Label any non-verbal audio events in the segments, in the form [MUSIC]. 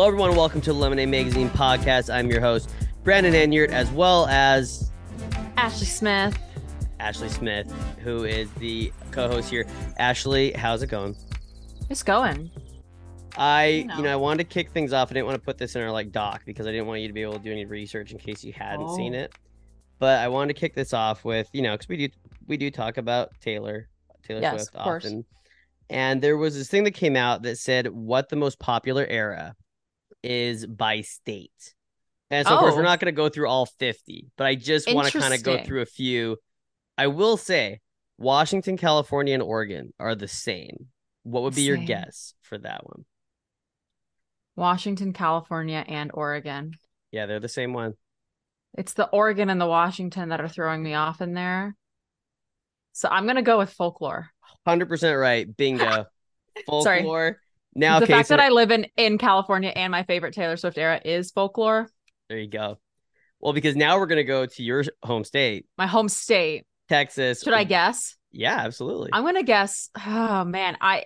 Hello, everyone. Welcome to the Lemonade Magazine podcast. I'm your host, Brandon Enyart, as well as Ashleigh Smith. Ashleigh Smith, who is the co-host here. Ashleigh, how's it going? It's going. I, You you know. know, I wanted to kick things off. I didn't want to put this in our like doc because I didn't want you to be able to do any research in case you hadn't oh. seen Oh. it. But I wanted to kick this off with, you know, because we do we do talk about Taylor, Taylor Yes, Swift of course. often. And there was this thing that came out that said what the most popular era is by state. And so, of course, we're Oh. not going to go through all 50, but I just want to kind of go through a few. I will say Washington, California, and Oregon are the same. What would be your guess for that one? Washington, California, and Oregon. Yeah, they're the same one. It's the Oregon and the Washington that are throwing me off in there. So I'm gonna go with folklore. 100% right. Bingo. [LAUGHS] Sorry. Now, the fact so that I live in in California and my favorite Taylor Swift era is folklore. there you go. Well, because now we're going to go to your home state, My home state. Texas. Should I mm. guess? Yeah, absolutely. I'm gonna guess. Oh man, I.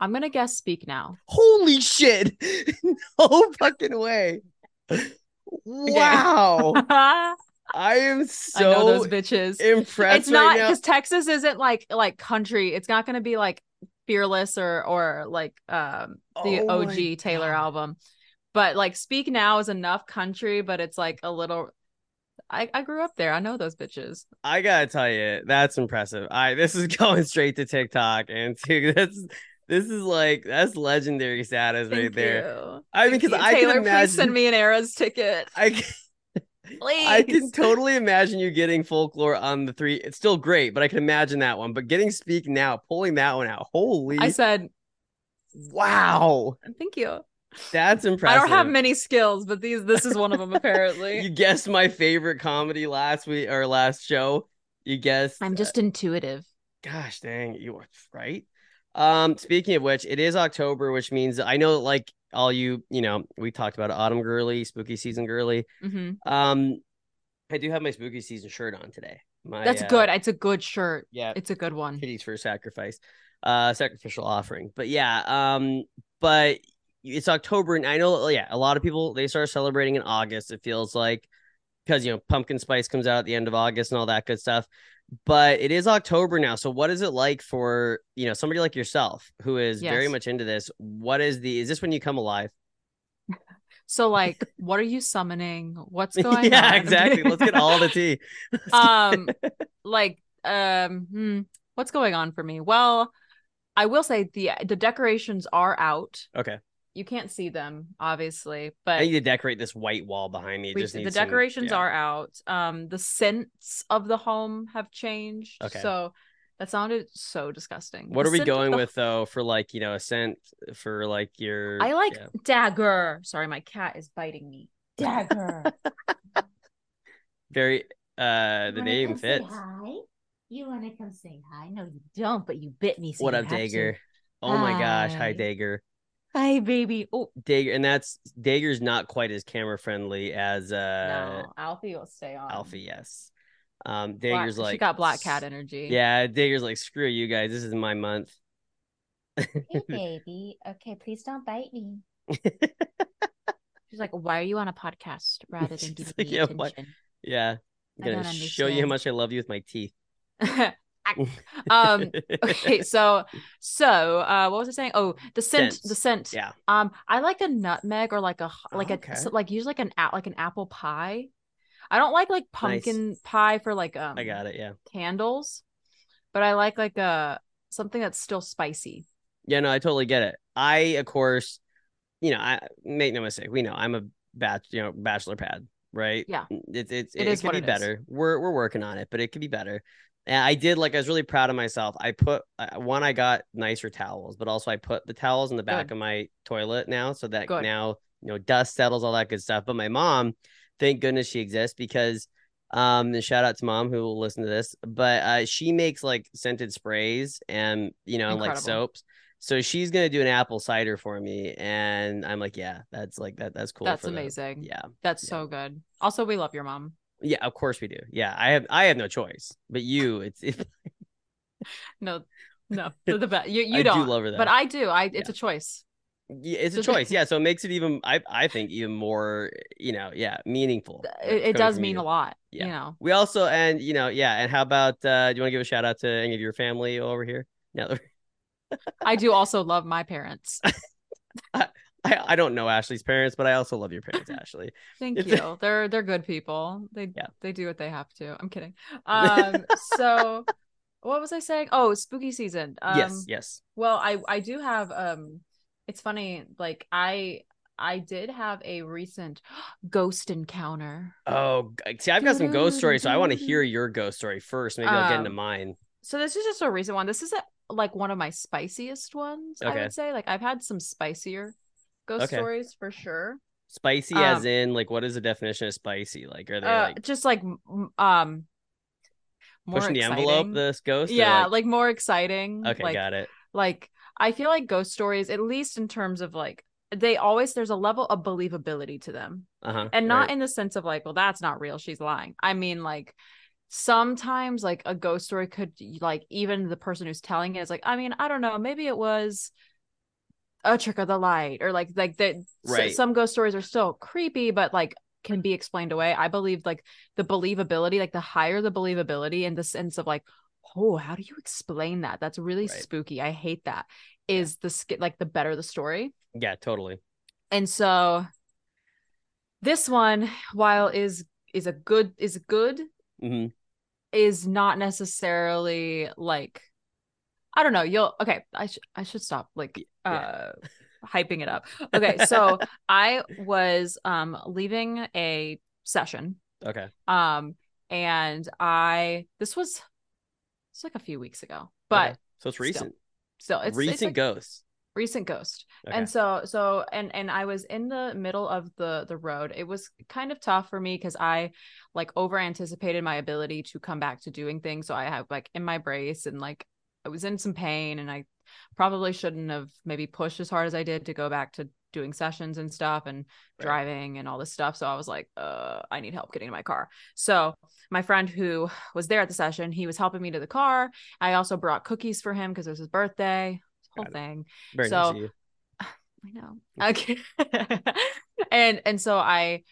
I'm gonna guess. Speak now. Holy shit. [LAUGHS] no fucking way. Wow. [LAUGHS] I am I am know so those bitches. impressed it's not right now. because Texas isn't like like country. It's not going to be like Fearless or or like um the Oh OG Taylor God. album. But like Speak Now is enough country, but it's like a little. I I grew up there. I know those bitches. I gotta tell you, that's impressive. I this is [LAUGHS] going straight to TikTok, and to that's this is like that's legendary status right Thank there. you. I mean, because I Taylor, can imagine. please send me an Eras ticket. I can, Please. I can [LAUGHS] totally imagine you getting folklore on the three. It's still great, but I can imagine that one. But getting speak now, pulling that one out. Holy I said wow, thank you. that's impressive. I don't have many skills, but these this is one of them apparently. [LAUGHS] You guessed my favorite comedy last week or last show. You guessed. I'm just intuitive. Gosh dang, you were right. Um, speaking of which, it is October, which means I know like all you, you know, we talked about autumn girly, spooky season girly. hmm Um, I do have my spooky season shirt on today. My, That's uh, good. It's a good shirt. Yeah, It's a good one. kitties for sacrifice, uh, sacrificial offering. But yeah, um, but it's October, and I know, yeah, a lot of people they start celebrating in August. It feels like because you know pumpkin spice comes out at the end of August and all that good stuff. But it is October now, so what is it like for you know somebody like yourself who is very much into this? What is the is this when you come alive? So like, what are you summoning? What's [LAUGHS] going on? yeah, exactly. Let's get all the tea. [LAUGHS] Um [LAUGHS] like um hmm, what's going on for me? Well, I will say the the decorations are out. okay, You can't see them obviously, But I need to decorate this white wall behind me. It we- just the needs some- decorations yeah. are out. Um the scents of the home have changed. Okay. So that sounded so disgusting. What The are we going the- with though for like you know a scent for like your? I like yeah. dagger. Sorry, my cat is biting me. Dagger. [LAUGHS] very uh the Wanna name come say fits. Hi? You want to come say hi? No, you don't, but you bit me. So What up, have to. Dagger? Oh my gosh, hi Hi. Dagger. Hi, baby. Oh Dagger, and that's Dagger's not quite as camera friendly as uh no, Alfie will stay on. Alfie. Yes, um, Black- Dagger's she got black cat energy. Yeah, Dagger's like screw you guys. This is my month. [LAUGHS] Hey, baby. Okay, please don't bite me. [LAUGHS] She's like, why are you on a podcast rather than She's giving like, me yeah, why- attention? Yeah, I I'm gonna show you how much I love you with my teeth. [LAUGHS] um [LAUGHS] [LAUGHS] okay so so uh what was i saying oh the scent the scent Yeah. um i like a nutmeg or like a like Okay. a like use like an like an apple pie i don't like like pumpkin pie for like um I got it. Yeah. candles but i like like a something that's still spicy Yeah, no, I totally get it. I, of course, you know, I make no mistake. We know I'm a batch, you know, bachelor pad, right? Yeah. It's it's It it, is could be it is. better. We're we're working on it, but it could be better. And I did like I was really proud of myself. I put uh, one, I got nicer towels, but also I put the towels in the back Good. of my toilet now, so that Good. now you know dust settles, all that good stuff. But my mom, thank goodness she exists because um and shout out to mom who will listen to this but uh she makes like scented sprays and you know and, like soaps so she's gonna do an apple cider for me and i'm like yeah that's like that that's cool that's amazing yeah that's yeah. so good also we love your mom yeah of course we do yeah i have i have no choice but you it's it, [LAUGHS] no no [LAUGHS] the best you, you I do don't love her, though. but i do i it's Yeah. a choice Yeah, it's a choice. Yeah, so it makes it even I I think even more, you know, yeah, meaningful. It, it does mean you. a lot. Yeah. You know. We also and you know, yeah, and how about uh do you want to give a shout out to any of your family over here? No, I do also love my parents. [LAUGHS] I, [LAUGHS] I don't know Ashleigh's parents, but I also love your parents, [LAUGHS] Ashleigh. Thank It's- you. They're they're good people. They Yeah. they do what they have to. I'm kidding. [LAUGHS] Um so what was I saying? Oh, spooky season. Um yes, yes. well, I I do have um it's funny like I I did have a recent [GASPS] ghost encounter. Oh, see, I've got some ghost stories, so I want to hear your ghost story first. Maybe I'll get into Um, mine. So this is just a recent one. This is a, like one of my spiciest ones, I would say. Like I've had some spicier ghost Okay. stories for sure. Spicy, as um, in, like, what is the definition of spicy? Like, are they Uh like just like um more pushing the envelope? This ghost? yeah like- like, more exciting okay, like got it. like i feel like ghost stories at least in terms of like they always there's a level of believability to them Uh huh. and not in the sense of like well that's not real she's lying i mean like sometimes like a ghost story could like even the person who's telling it is like i mean i don't know maybe it was a trick of the light or like like that Right. some ghost stories are still creepy but like can be explained away i believe like the believability like the higher the believability in the sense of like oh how do you explain that that's really Right. spooky i hate that is the sk- like the better the story yeah, totally. and so this one while is is a good is good hmm is not necessarily like i don't know you'll okay i should i should stop like Yeah. uh hyping it up [LAUGHS] okay so i was um leaving a session Okay. um and i this was it's like a few weeks ago but Okay. so it's still, recent. still it's recent it's like ghosts. recent ghost Okay. and so so and and i was in the middle of the the road it was kind of tough for me because i like over anticipated my ability to come back to doing things so i have like in my brace and like i was in some pain and i probably shouldn't have maybe pushed as hard as i did to go back to doing sessions and stuff and Right. driving and all this stuff so i was like uh i need help getting to my car so my friend who was there at the session he was helping me to the car i also brought cookies for him because it was his birthday whole Got thing Very so-. [SIGHS] I know. Okay. [LAUGHS] and and so I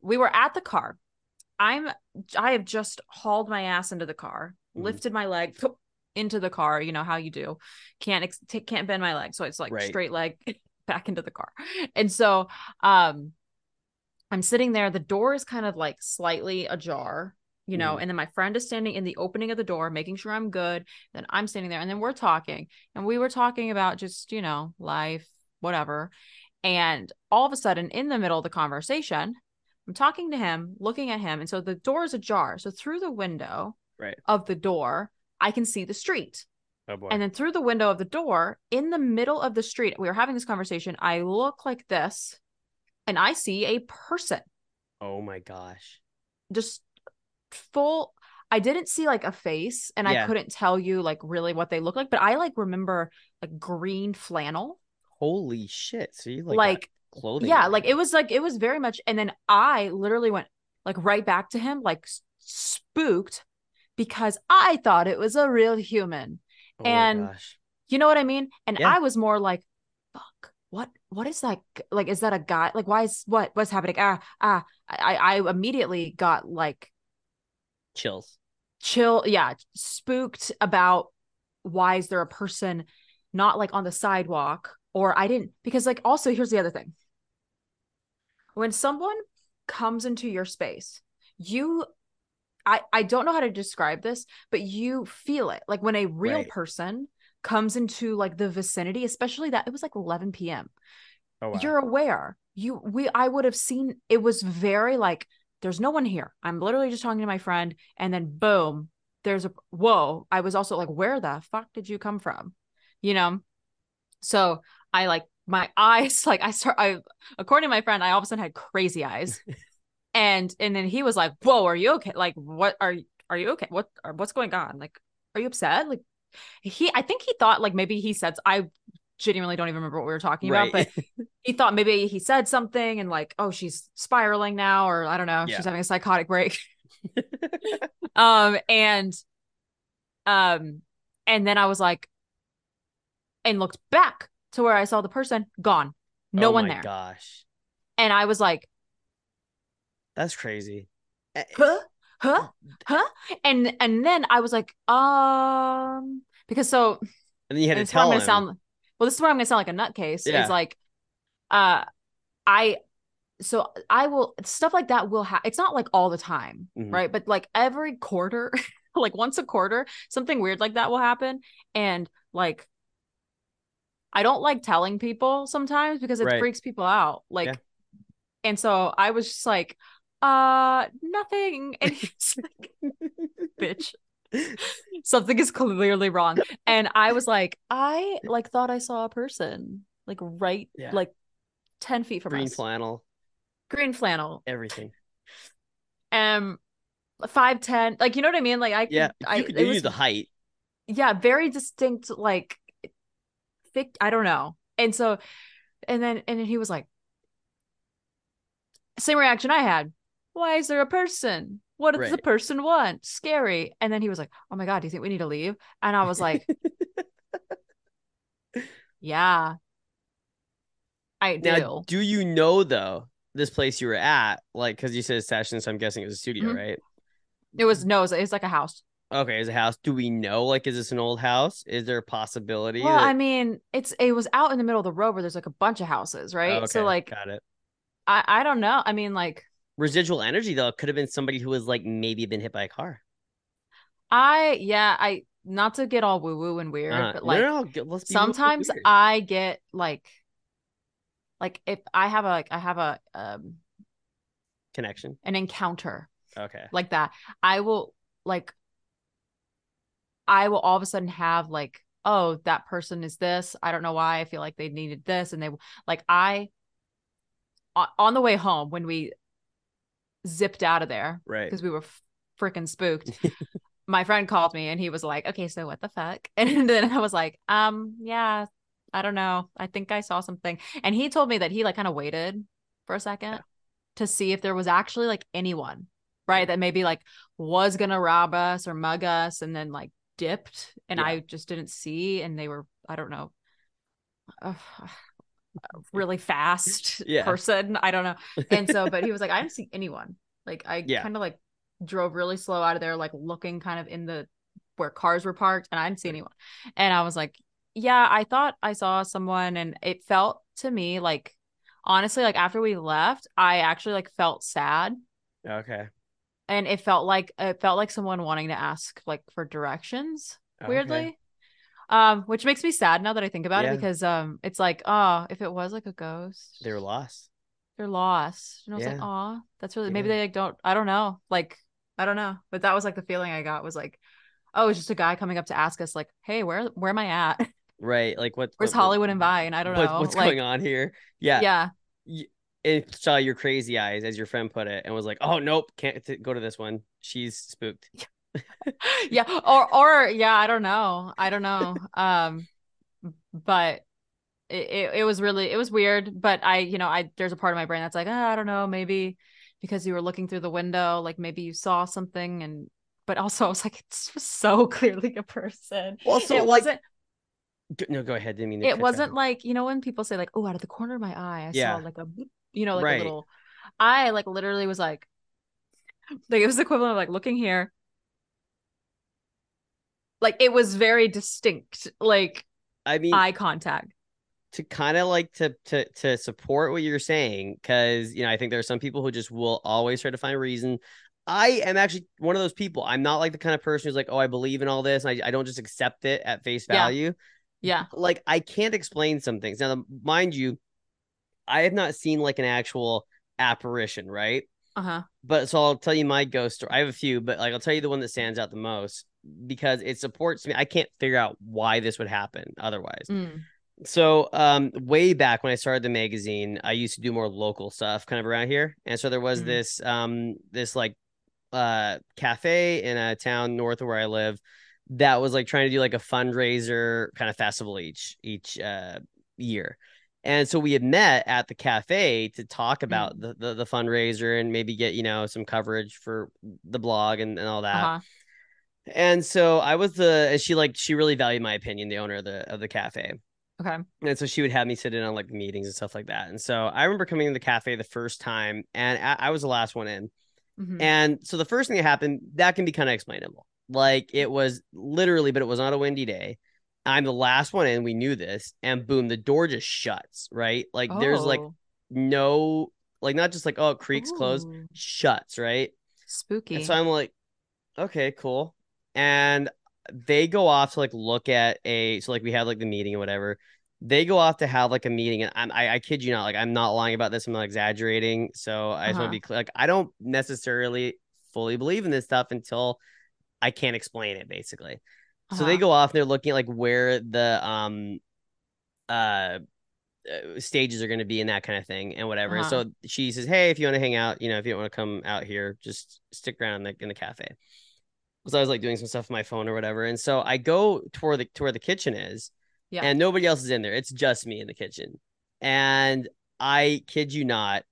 we were at the car. I'm I have just hauled my ass into the car, Mhm. lifted my leg into the car, you know how you do. Can't ex- t- can't bend my leg, so it's like Right. straight leg [LAUGHS] back into the car. And so um I'm sitting there, the door is kind of like slightly ajar, you know, Mhm. and then my friend is standing in the opening of the door making sure I'm good. Then I'm standing there and then we're talking and we were talking about just, you know, life, whatever. And all of a sudden, in the middle of the conversation, I'm talking to him, looking at him. And so the door is ajar. So through the window Right. of the door, I can see the street. Oh. And then through the window of the door, in the middle of the street, we were having this conversation. I look like this and I see a person oh my gosh. just full. I didn't see like a face and Yeah. I couldn't tell you like really what they look like, but I like remember like green flannel. Holy shit. So you like, Like, clothing. yeah like it was like it was very much and then i literally went like right back to him like spooked because i thought it was a real human Oh and- gosh. you know what i mean and Yeah. i was more like fuck what what is that like is that a guy like why is what what's happening ah ah i i immediately got like Chills. chill yeah spooked about why is there a person not like on the sidewalk or i didn't because like also here's the other thing when someone comes into your space you i i don't know how to describe this but you feel it. Like when a real Right. person comes into like the vicinity especially that it was like 11 p.m Oh wow. you're aware. You we i would have seen it was very like there's no one here. I'm literally just talking to my friend and then boom there's a whoa i was also like where the fuck did you come from? You know? So i like my [LAUGHS] eyes like i start i according to my friend i all of a sudden had crazy eyes [LAUGHS] and and then he was like whoa are you okay? Like what are are you okay? What or what's going on? Like are you upset? Like he i think he thought like maybe he said i genuinely don't even remember what we were talking about but [LAUGHS] he thought maybe he said something and like oh she's spiraling now or i don't know Yeah. she's having a psychotic break. [LAUGHS] [LAUGHS] Um and um and then i was like and looked back to where i saw the person gone. No Oh one my there. Gosh, And I was like, that's crazy. Eh, huh? Huh? Huh? And and then I was like, um, because so And then you had to tell him. sound well, this is where I'm gonna sound like a nutcase. Yeah. Is like uh I so I will stuff like that will have it's not like all the time, Mhm. right? But like every quarter, [LAUGHS] like once a quarter, something weird like that will happen. And like I don't like telling people sometimes because it Right. freaks people out. Like Yeah. and so I was just like, uh nothing. [LAUGHS] And he's like, bitch something is clearly wrong and i was like i like thought i saw a person like right Yeah. like 10 feet from Green us flannel, green flannel everything. um 510 like you know what i mean like i Yeah, I, you do was the height. yeah very distinct like thick i don't know and so and then and then he was like same reaction i had why is there a person what does the person want scary and then he was like oh my god do you think we need to leave and i was like yeah i do Now, do you know though this place you were at? Like, because you said session, so I'm guessing it was a studio, Mhm. right? it was no it was, it like a house Okay, it's a house. Do we know? Like, is this an old house? Is there a possibility? well that- i mean it's it was out in the middle of the road where there's like a bunch of houses right Oh, so like got it. i i don't know i mean like Residual energy though could have been somebody who was like maybe been hit by a car. i yeah i not to get all woo woo and weird Uh, but like no, no, g- let's be a little bit sometimes i get like like if i have a like i have a um connection. an encounter Okay. like that i will like i will all of a sudden have like oh that person is this i don't know why i feel like they needed this and they like i on the way home when we zipped out of there Right. because we were freaking spooked. [LAUGHS] My friend called me and he was like okay so what the fuck? [LAUGHS] And then i was like um yeah i don't know. I think i saw something. And he told me that he like kind of waited for a second Yeah. to see if there was actually like anyone right that maybe like was gonna rob us or mug us and then like dipped and Yeah. i just didn't see and they were i don't know. Uh, really fast Yeah. person i don't know and so but he was like i didn't [LAUGHS] see anyone like i Yeah. kind of like drove really slow out of there like looking kind of in the where cars were parked and i didn't see anyone and i was like yeah i thought i saw someone and it felt to me like honestly like after we left i actually like felt sad Okay. and it felt like it felt like someone wanting to ask like for directions Okay. Um which makes me sad now that i think about Yeah. it because um it's like oh if it was like a ghost They were lost. they're lost and i was like Yeah. oh that's really maybe they like don't i don't know like i don't know but that was like the feeling i got was like oh it's just a guy coming up to ask us like hey where where am i at [LAUGHS] Right. Like what? where's what- what- hollywood and vine i don't what- know what's like going on here? Yeah. yeah It saw your crazy eyes, as your friend put it, and was like, "Oh nope, can't t- go to this one. She's spooked." [LAUGHS] [LAUGHS] yeah or or yeah i don't know i don't know um but it, it, it was really it was weird but i you know i there's a part of my brain that's like "Ah, i don't know maybe because you were looking through the window like maybe you saw something and but also i was like it's so [LAUGHS] clearly a person Also, it like- wasn't No, go ahead. Didn't mean it wasn't off. like you know when people say like oh out of the corner of my eye i Yeah. saw like a you know like Right. a little i like literally was like like it was the equivalent of like looking here like it was very distinct like I mean, eye contact to kind of like to to to support what you're saying because you know I think there are some people who just will always try to find a reason. I am actually one of those people. I'm not like the kind of person who's like, oh, I believe in all this, and I, I don't just accept it at face Yeah. value. yeah Like I can't explain some things. Now, mind you, I have not seen like an actual apparition, right? uh-huh But so I'll tell you my ghost story. I have a few, but like I'll tell you the one that stands out the most because it supports me. I can't figure out why this would happen otherwise. Mm. So, um, way back when I started the magazine, I used to do more local stuff kind of around here. And so there was Mhm. this, um, this like, uh, cafe in a town north of where I live that was like trying to do like a fundraiser kind of festival each, each, uh, year. And so we had met at the cafe to talk about the, the, the fundraiser and maybe get, you know, some coverage for the blog and, and all that. uh-huh And so I was the and she like she really valued my opinion, the owner of the of the cafe. Okay. And so she would have me sit in on like meetings and stuff like that. And so I remember coming in the cafe the first time and I, I was the last one in. Mhm. And so the first thing that happened, that can be kind of explainable. Like it was literally, but it was on a windy day. I'm the last one in. We knew this. And boom, the door just shuts, right? Like there's like Oh. no, like not just like, oh, it creaks closed, shuts, right? Spooky. And so I'm like, okay, cool. And they go off to like look at a so like we had like the meeting or whatever. They go off to have like a meeting, and I'm I, I kid you not, like I'm not lying about this. I'm not exaggerating. So I just want Uh-huh. to be clear. Like I don't necessarily fully believe in this stuff until I can't explain it, basically. So they Uh-huh. go off and they're looking at like where the um uh uh, stages are going to be and that kind of thing and whatever. Uh-huh. so she says, "Hey, if you want to hang out, you know, if you don't want to come out here, just stick around in the in the cafe." So I was like doing some stuff on my phone or whatever, and so I go to where the to where the kitchen is, Yeah. and nobody else is in there. It's just me in the kitchen, and I kid you not,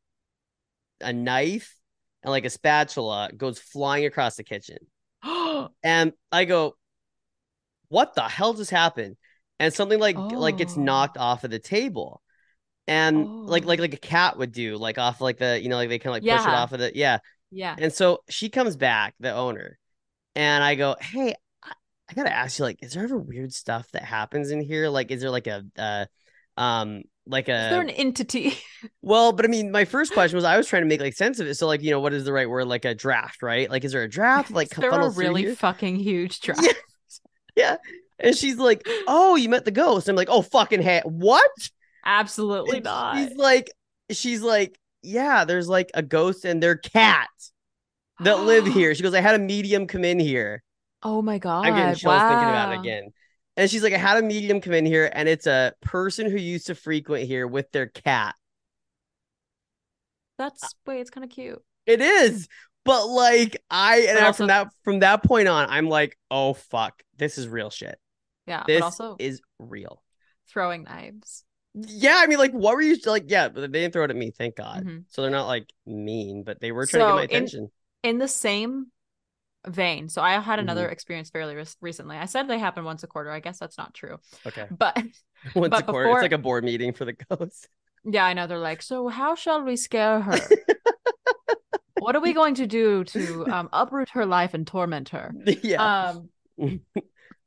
a knife and like a spatula goes flying across the kitchen. [GASPS] And I go, what the hell just happened? And something like like gets Oh. knocked off of the table. And like oh. like Oh. like a cat would do, like off like the, you know, like they kind of like push it off of the yeah. yeah. And so she comes back, the owner, and I go, Hey, I, I gotta ask you, like, is there ever weird stuff that happens in here? Like, is there like a uh um like a Is there an entity? [LAUGHS] well, but I mean, my first question was I was trying to make like sense of it. So, like, you know, what is the right word? Like a draft, right? Like, is there a draft? Like, Is there a really fucking huge draft? [LAUGHS] Yeah. yeah. And she's like, "Oh, you met the ghost." I'm like, "Oh, fucking hey, what?" Absolutely And not. She's like, she's like, "Yeah, there's like a ghost and their cat that live here." [GASPS] She goes, "I had a medium come in here." Oh my god. I'm getting chills thinking about it again. And she's like, "I had a medium come in here, and it's a person who used to frequent here with their cat." That's wait, it's kind of cute. It is. But like I and also- from that from that point on, I'm like, oh fuck, this is real shit. Yeah, This but also is real. throwing knives. Yeah, I mean, like, what were you like? Yeah, but they didn't throw it at me, thank God. Mhm. So they're not like mean, but they were trying to get my attention. In the same vein, so I had another Mm-hmm. experience fairly re- recently. I said they happen once a quarter. I guess that's not true, Okay, [LAUGHS] but [LAUGHS] once but a quarter, before- it's like a board meeting for the ghosts. yeah, I know they're like, so how shall we scare her? [LAUGHS] what are we going to do to um, uproot her life and torment her? yeah, Um,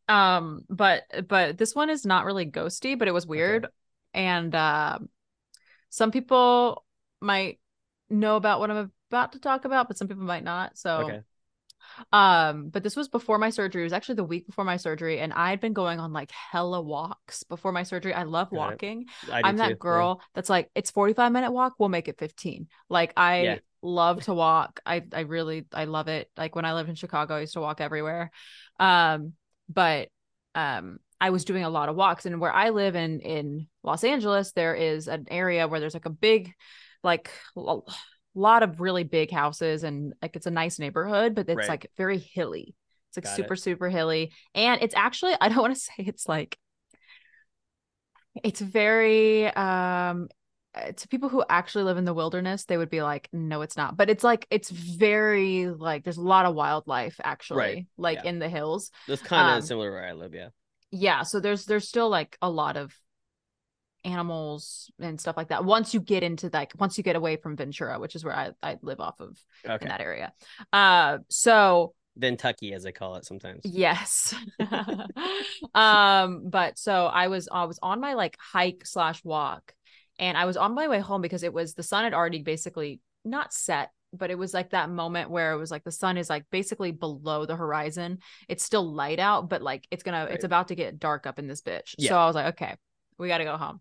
um, but but this one is not really ghosty, but it was weird, and um, some people might know about what I'm about to talk about, but some people might not. So, okay, um, but this was before my surgery. It was actually the week before my surgery, and I'd been going on like hella walks before my surgery. I love walking. I I'm too, that yeah. girl that's like, it's 45 minute walk, we'll make it 15. Like I Yeah. love to walk. I I really I love it. Like when I lived in Chicago, I used to walk everywhere. Um, but um I was doing a lot of walks and where I live in in Los Angeles, there is an area where there's like a big like lot of really big houses and like it's a nice neighborhood, but it's Right. like very hilly. It's like Got it. super super hilly and it's actually [LAUGHS] I don't want to say it's like it's very um uh, to people who actually live in the wilderness they would be like no it's not but it's like it's very like there's a lot of wildlife actually like yeah. in the hills That's kind of um, similar where I live. Yeah, yeah so there's there's still like a lot of animals and stuff like that once you get into like once you get away from ventura which is where i, I live off of in that area uh so Kentucky, as I call it sometimes. Yes. [LAUGHS] um, but so I was I was on my like hike slash walk and I was on my way home because it was the sun had already basically not set, but it was like that moment where it was like the sun is like basically below the horizon. It's still light out, but like it's gonna it's about to get dark up in this bitch. Yeah. So I was like, okay, we gotta go home.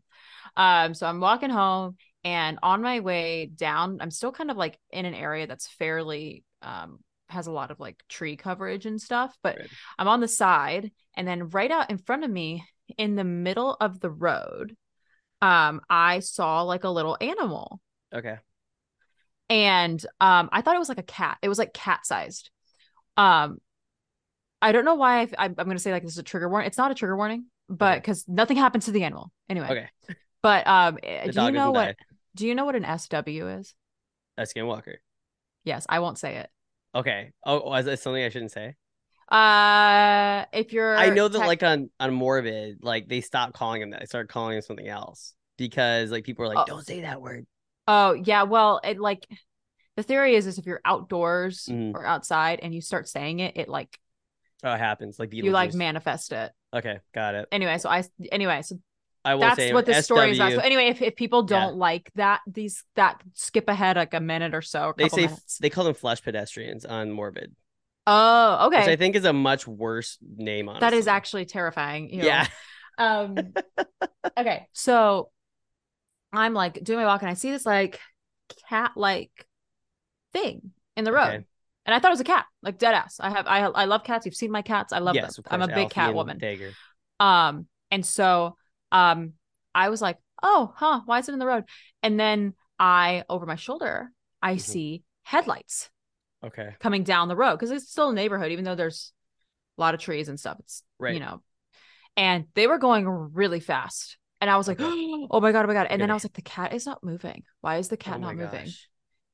Um, so I'm walking home and on my way down, I'm still kind of like in an area that's fairly um has a lot of like tree coverage and stuff, but Right. I'm on the side and then right out in front of me in the middle of the road, um, I saw like a little animal Okay, and um I thought it was like a cat. It was like cat sized. Um I don't know why I, I'm, I'm gonna say like this is a trigger warning. It's not a trigger warning, but Okay. because nothing happens to the animal anyway. okay. But um, eh, The do you know what? die. Do you know what an SW is? A skinwalker. Yes, I won't say it. Okay. Oh, is that something I shouldn't say? Uh, if you're, I know that tech- like on on Morbid, like they stopped calling him that. They started calling him something else because like people are like, Oh. don't say that word. Oh yeah, well, it like the theory is is if you're outdoors Mhm. or outside and you start saying it, it like Oh, it happens. Like you like manifest it. Okay, got it. Anyway, so I anyway, so I will that's say what this story is about. So anyway, if, if people don't like that, these that skip ahead like a minute or so. They say minutes. they call them flesh pedestrians on Morbid, Oh, okay. which I think is a much worse name. Honestly, That is actually terrifying. Ew. yeah. [LAUGHS] Um okay. So I'm like doing my walk and I see this like cat like thing in the road. Okay. And I thought it was a cat, like dead ass. I have I I love cats. You've seen my cats. I love yes, them. I'm a big Alfie cat woman. Dagger. Um, and so um I was like, oh, huh, why is it in the road? And then I over my shoulder, I Mhm. see headlights Okay, coming down the road because it's still a neighborhood, even though there's a lot of trees and stuff. It's Right. you know, and they were going really fast. And I was like, Okay. [GASPS] [GASPS] oh my God, oh my God. And then I was like, the cat is not moving. Why is the cat Oh not moving? gosh.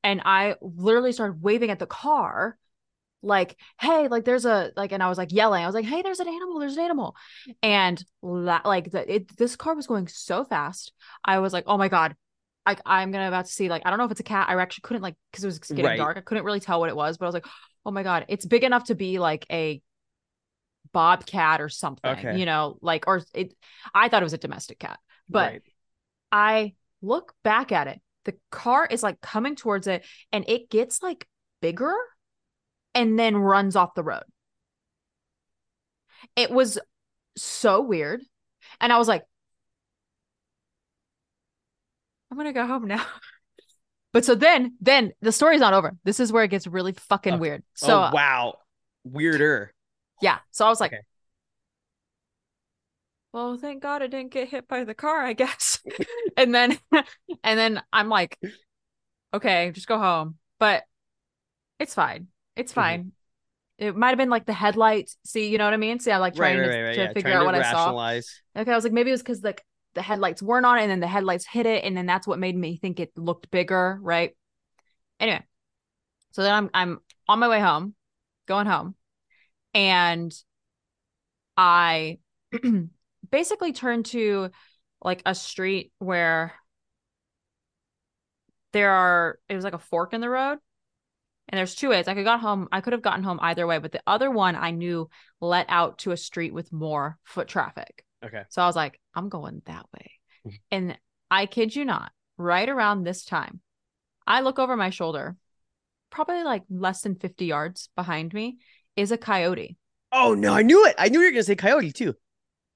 And I literally started waving at the car, like, hey, like there's a like, and I was like yelling. I was like, hey, there's an animal, there's an animal. And that like the, it, this car was going so fast. I was like, oh my God. Like I'm gonna about to see like I don't know if it's a cat. I actually couldn't like because it was getting Right. dark. I couldn't really tell what it was, but I was like, oh my god, it's big enough to be like a bobcat or something, Okay. you know, like or it. I thought it was a domestic cat, but Right. I look back at it. The car is like coming towards it and it gets like bigger and then runs off the road. It was so weird. And I was like, I'm going to go home now. [LAUGHS] But so then, then the story's not over. This is where it gets really fucking Okay. weird. Oh, so oh wow, weirder. yeah. So I was like, Okay. well, thank God I didn't get hit by the car, I guess. [LAUGHS] and then, [LAUGHS] and then I'm like, okay, just go home. But it's fine. It's Mhm. fine. It might have been like the headlights. See, you know what I mean? See, I like trying right, to, right, right. to Yeah, figure trying out what I saw. Okay, I was like, maybe it was because like the headlights weren't on and then the headlights hit it, and then that's what made me think it looked bigger, right? Anyway, so then I'm I'm on my way home, going home, and I [CLEARS THROAT] basically turned to like a street where there are it was like a fork in the road. And there's two ways. I could got home. I could have gotten home either way, but the other one I knew let out to a street with more foot traffic. Okay. So I was like, I'm going that way. Mhm. and I kid you not, right around this time, I look over my shoulder, probably like less than 50 yards behind me is a coyote. Oh no, I knew it. I knew you were gonna say coyote too.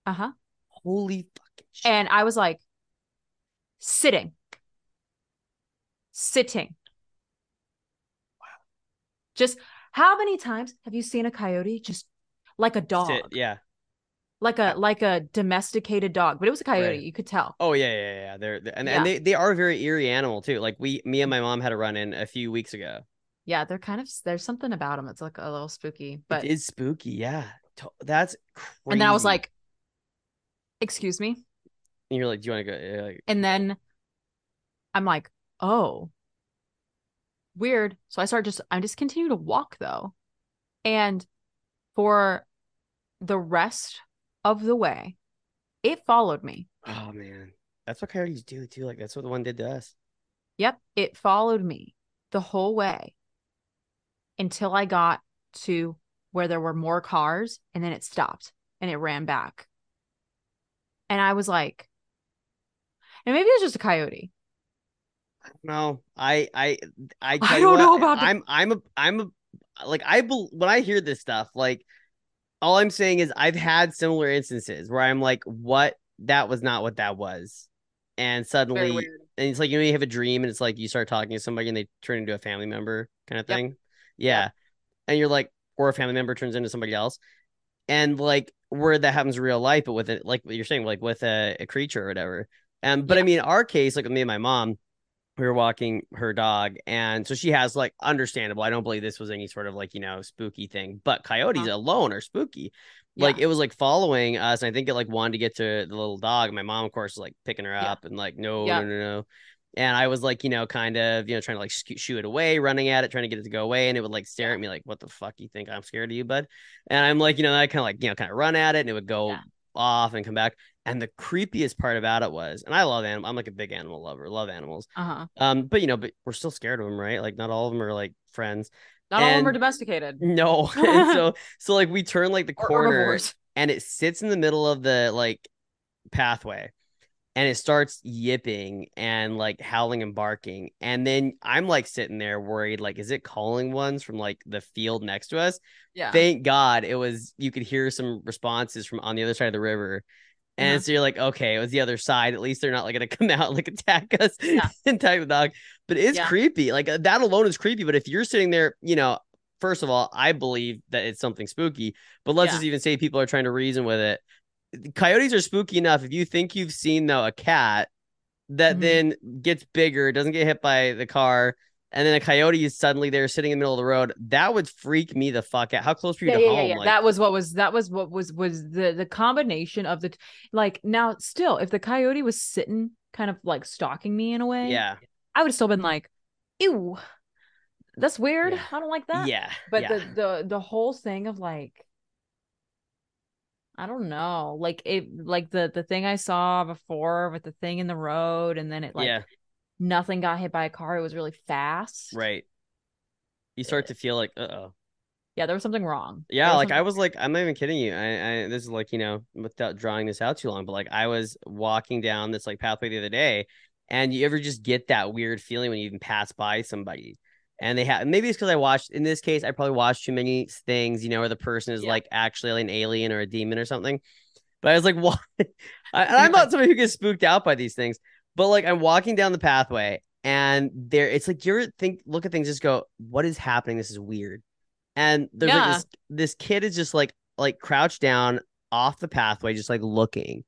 Uh huh. Holy fucking shit. And I was like, sitting, sitting. Just how many times have you seen a coyote just like a dog, Sit- yeah. like a like a domesticated dog? But it was a coyote. Right. You could tell. Oh yeah, yeah, yeah. They're, they're- and, Yeah. and they they are a very eerie animal too. Like we, me and my mom had a run in a few weeks ago. Yeah, they're kind of there's something about them. It's like a little spooky, but it is spooky. Yeah, that's crazy. and then I was like, "Excuse me," and you're like, do you want to go? Like, and then I'm like, "Oh, weird." So I start just I just continue to walk though, and for the rest of the way, it followed me. oh man, that's what coyotes do too. Like that's what the one did to us. Yep, it followed me the whole way until I got to where there were more cars and then it stopped and it ran back. And I was like, and maybe it was just a coyote. No, I, I, I, I don't know about the- I'm, I'm a, I'm a, like I, bel when I hear this stuff, like all I'm saying is I've had similar instances where I'm like, what? That was not what that was, and suddenly, and it's like you know you have a dream and it's like you start talking to somebody and they turn into a family member kind of Yep. thing. Yeah. And you're like, or a family member turns into somebody else. And like where that happens in real life, but with it, like what you're saying, like with a, a creature or whatever. And but I Yeah. mean, our case, like with me and my mom, we were walking her dog, and so she has like understandable. I don't believe this was any sort of like you know spooky thing, but coyotes Uh-huh. alone are spooky. Like it was like following us, and I think it like wanted to get to the little dog. My mom, of course, was like picking her Yeah. up and like, no, Yeah. no, no, no. and I was like, you know, kind of, you know, trying to like sh- shoo it away, running at it, trying to get it to go away, and it would like stare at me like, "What the fuck you think I'm scared of you, bud?" And I'm like, you know, I kind of like, you know, kind of run at it, and it would go Yeah. off and come back. And the creepiest part about it was, and I love animals. I'm like a big animal lover, love animals. Uh-huh. Um, but you know, but we're still scared of them, right? Like not all of them are like friends. Not all of them are domesticated. No, [LAUGHS] [LAUGHS] and so so like we turn like the Or corner herbivores. and it sits in the middle of the like pathway and it starts yipping and like howling and barking and then i'm like sitting there worried like is it calling ones from like the field next to us Yeah. thank god it was you could hear some responses from on the other side of the river and Mhm. so you're like okay it was the other side at least they're not like gonna come out and like attack us [LAUGHS] Yeah. and attack the dog but it's Yeah. creepy like uh, that alone is creepy but if you're sitting there you know first of all i believe that it's something spooky but let's Yeah. just even say people are trying to reason with it coyotes are spooky enough if you think you've seen though a cat that Mhm. then gets bigger doesn't get hit by the car and then a coyote is suddenly there sitting in the middle of the road. That would freak me the fuck out. How close were you yeah, to yeah, home? yeah, yeah. Like, that was what was that was what was was the the combination of the like now still if the coyote was sitting kind of like stalking me in a way yeah. I would have still been like ew that's weird. Yeah. i don't like that. Yeah but yeah. the the the whole thing of like i don't know. Like it like the the thing i saw before with the thing in the road and then it like yeah nothing got hit by a car it was really fast right you start eh. to feel like uh-oh yeah there was something wrong Yeah, like I was like, I'm not even kidding you. I, I this is like, you know, without drawing this out too long, but like I was walking down this like pathway the other day, and you ever just get that weird feeling when you even pass by somebody, and they have maybe it's because I watched in this case I probably watched too many things, you know, where the person is Yeah. like actually an alien or a demon or something. But I was like, [LAUGHS] what? [LAUGHS] I, and I'm [LAUGHS] not somebody who gets spooked out by these things, but like I'm walking down the pathway, and there it's like you're think look at things, just go, what is happening? This is weird. And there's Yeah. like this this kid is just like like crouched down off the pathway, just like looking,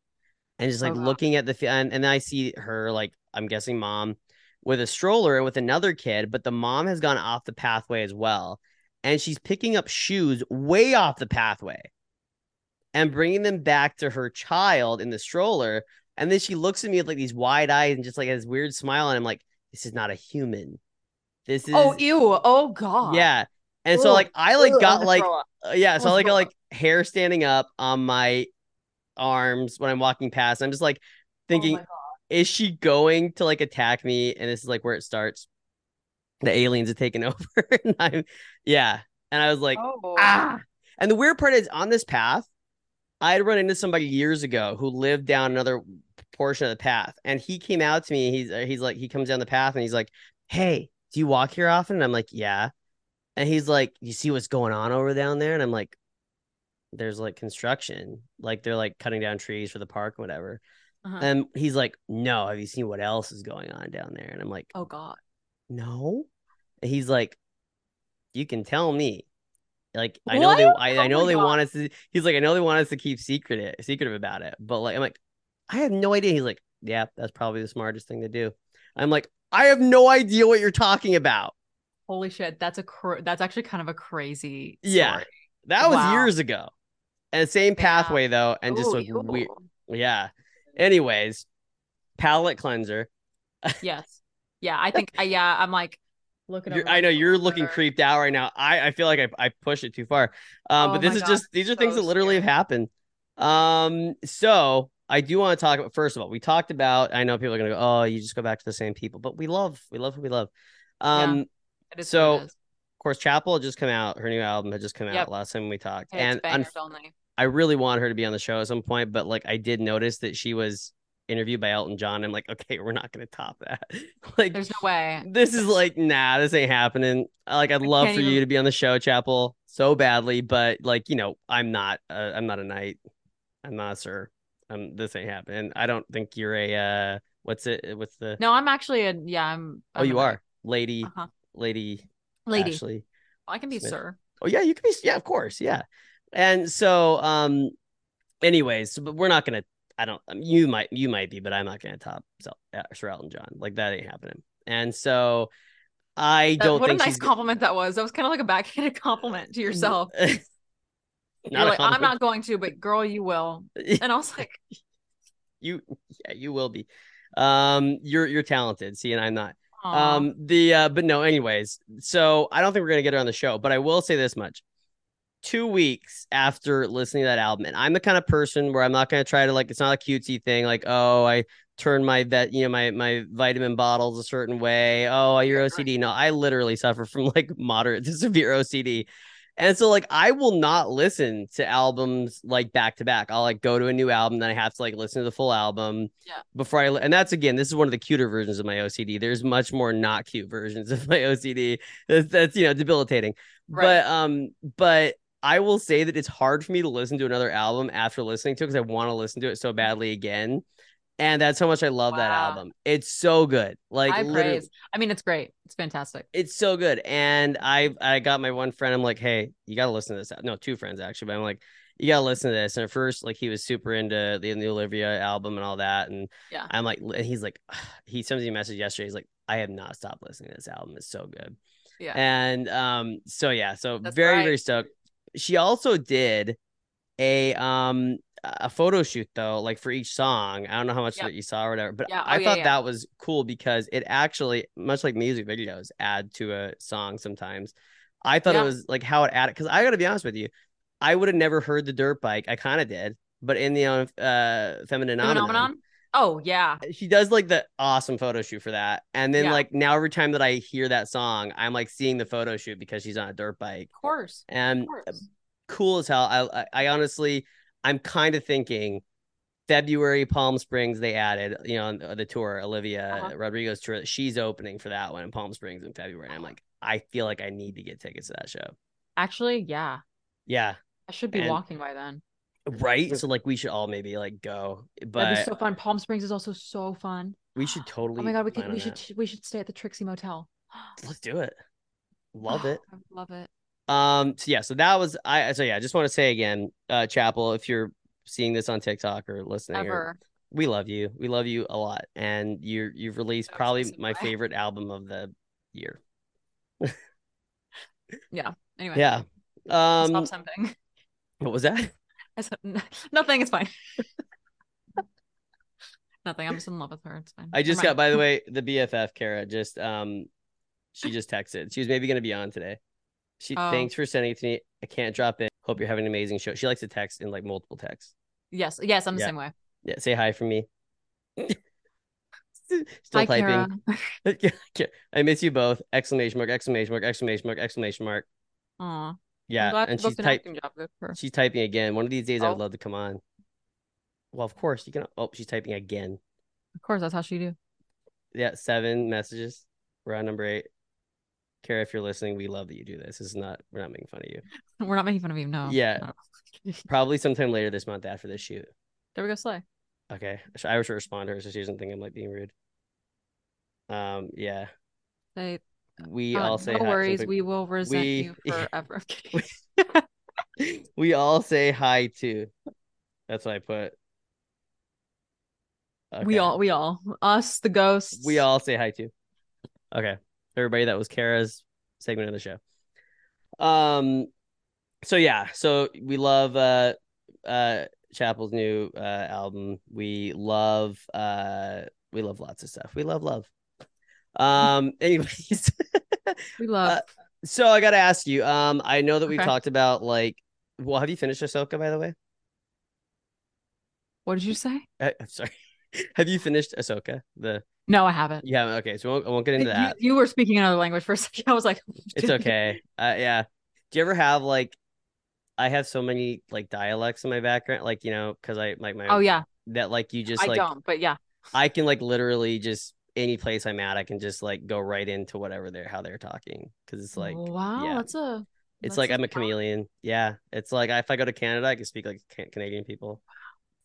and just oh, like Oh, looking at the and, and then I see her like I'm guessing mom with a stroller and with another kid, but the mom has gone off the pathway as well, and she's picking up shoes way off the pathway, and bringing them back to her child in the stroller, and then she looks at me with like these wide eyes and just like has this weird smile, and I'm like, this is not a human. This is oh ew oh god yeah. And so like I like Ugh, got like uh, yeah, so I like got like [LAUGHS] hair standing up on my arms when I'm walking past. I'm just like thinking, Oh is she going to like attack me? And this is like where it starts. The aliens have taken [LAUGHS] over, and I'm yeah. And I was like, oh. ah. And the weird part is on this path, I had run into somebody years ago who lived down another portion of the path, and he came out to me. He's he's like he comes down the path and he's like, "Hey, do you walk here often?" And I'm like, "Yeah." And he's like, "You see what's going on over down there?" And I'm like, "There's like construction, like they're like cutting down trees for the park, or whatever." Uh-huh. And he's like, "No, have you seen what else is going on down there?" And I'm like, oh god no. And he's like, you can tell me. Like I know they? I, I Oh know they God. want us to he's like, I know they want us to keep secret secretive about it. But like I'm like, I have no idea. He's like, Yeah, that's probably the smartest thing to do. I'm like, I have no idea what you're talking about. holy shit that's a cr- that's actually kind of a crazy Yeah. That was Wow. years ago. And same Yeah. pathway though, and just Ooh, like ew. weird. Yeah. Anyways, palate cleanser. yes yeah i think I [LAUGHS] yeah i'm like looking over I know you're looking creeped out right now. I, I feel like I, I push it too far. Um, Oh but this is God, just these are things that literally have happened. Um, so I do want to talk about first of all, we talked about. I know people are gonna go, oh, you just go back to the same people, but we love we love who we love. Um, what so- of course, Chappell had just come out. Her new album had just come out Yep. last time we talked, Hey, and un- I really want her to be on the show at some point. But like, I did notice that she was interviewed by Elton John. I'm like, okay, we're not gonna top that. [LAUGHS] like, there's no way this is like nah this ain't happening like i'd love for you to be on the show Chappell so badly but like you know i'm not uh, i'm not a knight i'm not a sir um this ain't happening. I don't think you're a uh what's it what's the no i'm actually a yeah i'm oh I'm you a- are. Lady uh-huh. lady lady. Ashleigh. i can be Smith. sir. Oh yeah you can be yeah of course yeah. And so um anyways but we're not gonna i don't um, you might you might be but i'm not gonna top so, uh, sir elton john. Like that ain't happening. And so i don't think what a nice compliment that was. That was kind of like a backhanded [LAUGHS] compliment to [LAUGHS] yourself [LAUGHS] Not like i'm not going to but girl you will [LAUGHS] and i was like [LAUGHS] you yeah you will be Um, you're you're talented. See, and I'm not. Aw. Um, the uh, but no, anyways. So I don't think we're gonna get her on the show, but I will say this much. Two weeks after listening to that album, and I'm the kind of person where I'm not gonna try to like it's not a cutesy thing, like, oh, I turn my vet, you know, my my vitamin bottles a certain way. Oh, you're OCD. No, I literally suffer from like [LAUGHS] moderate to severe OCD. And so like I will not listen to albums like back to back. I'll like go to a new album, then I have to like listen to the full album Yeah. before I li- and that's again, this is one of the cuter versions of my OCD. There's much more not cute versions of [LAUGHS] my OCD. That's, that's you know debilitating. Right. But um, but I will say that it's hard for me to listen to another album after listening to it because I want to listen to it so badly again. And that's how much I love that album. It's so good. Like literally, praise. I mean, it's great. It's fantastic. it's so good. And I I got my one friend. I'm like, hey, you gotta listen to this. No, two friends actually. But I'm like, you gotta listen to this. And at first, like, he was super into the, the Olivia album and all that. And Yeah. I'm like, and he's like, [SIGHS] he sends me a message yesterday. He's like, I have not stopped listening to this album. It's so good. Yeah. And um, so yeah, so That's very right. very stoked. She also did a um a photo shoot though, like for each song. I don't know how much Yep. that you saw or whatever, but Yeah. I Oh, yeah, thought yeah. that was cool because it actually, much like music videos, add to a song sometimes. I thought it was like how it added because I got to be honest with you, I would have never heard the dirt bike. I kind of did, but in the uh, uh feminine phenomenon. Oh yeah. she does like the awesome photo shoot for that. And then like now every time that I hear that song, I'm like seeing the photo shoot because she's on a dirt bike. Of course. And Of course. cool as hell. I I, I honestly I'm kind of thinking February Palm Springs they added, you know, the tour, Olivia Uh-huh. Rodrigo's tour. She's opening for that one in Palm Springs in February. And I'm like, I feel like I need to get tickets to that show. Actually, yeah. Yeah. I should be And- walking by then. Right. So like we should all maybe like go. That'd But be so fun. Palm Springs is also so fun. we should totally Oh my god, we could we should that. we should stay at the Trixie Motel. [GASPS] let's do it. Love it. I love it. Um. So yeah. So that was I. So yeah. I just want to say again, uh, Chappell, if you're seeing this on TikTok or listening, or, we love you. We love you a lot, and you're you've released probably my favorite album of the year. [LAUGHS] Yeah. Anyway. Yeah. Um. Stop something. [LAUGHS] What was that? I said [LAUGHS] nothing. It's fine. nothing. I'm just in love with her. It's fine. I just got. By the way, the BFF Kara just um, she just texted. She was maybe gonna be on today. She Oh. thanks for sending it to me. I can't drop in. Hope you're having an amazing show. She likes to text in like multiple texts. Yes. Yes. I'm the Yeah. same way. Yeah. Say hi from me. [LAUGHS] Still Hi, typing. [LAUGHS] [LAUGHS] I miss you both! Exclamation mark! Exclamation mark! Exclamation mark! Exclamation mark! Aw. Yeah, and she's type job. Good for her. she's typing again. One of these days, I would Oh. love to come on. Well, of course you can. Oh, she's typing again. Of course, that's how she do. Yeah, seven messages. We're on number eight. Kara, if you're listening, we love that you do this. This is not. We're not making fun of you. [LAUGHS] We're not making fun of you. No. Yeah. No. [LAUGHS] Probably sometime later this month after this shoot. There we go, Slay. Okay, I should respond to her so she doesn't think I'm like being rude. Um, yeah, Say, we uh, all say no hi- worries. something- We will resent [LAUGHS] we- you forever. we all say hi too. That's what I put. We all, we all, us, the ghosts. we all say hi too. Okay. Everybody, that was Kara's segment of the show. Um so yeah, so we love uh uh Chappell's new uh album. We love uh we love lots of stuff. We love love. Um [LAUGHS] anyways. We love. Uh, so I gotta ask you, um, I know that we've talked about like well, have you finished Ahsoka by the way? what did you say? Uh, I'm sorry. [LAUGHS] have you finished Ahsoka? The No, I haven't. yeah, okay, so we won't, I won't get into that. You, were speaking another language for a [LAUGHS] second. I was like, [LAUGHS] It's okay. Uh, yeah. Do you ever have like, I have so many like dialects in my background, like you know, because I like my Oh yeah, that like you just I like don't, but yeah, I can like literally just any place I'm at, I can just like go right into whatever they're how they're talking because it's like wow, yeah. that's a. it's that's like I'm a chameleon. Yeah, it's like if I go to Canada, I can speak like Canadian people.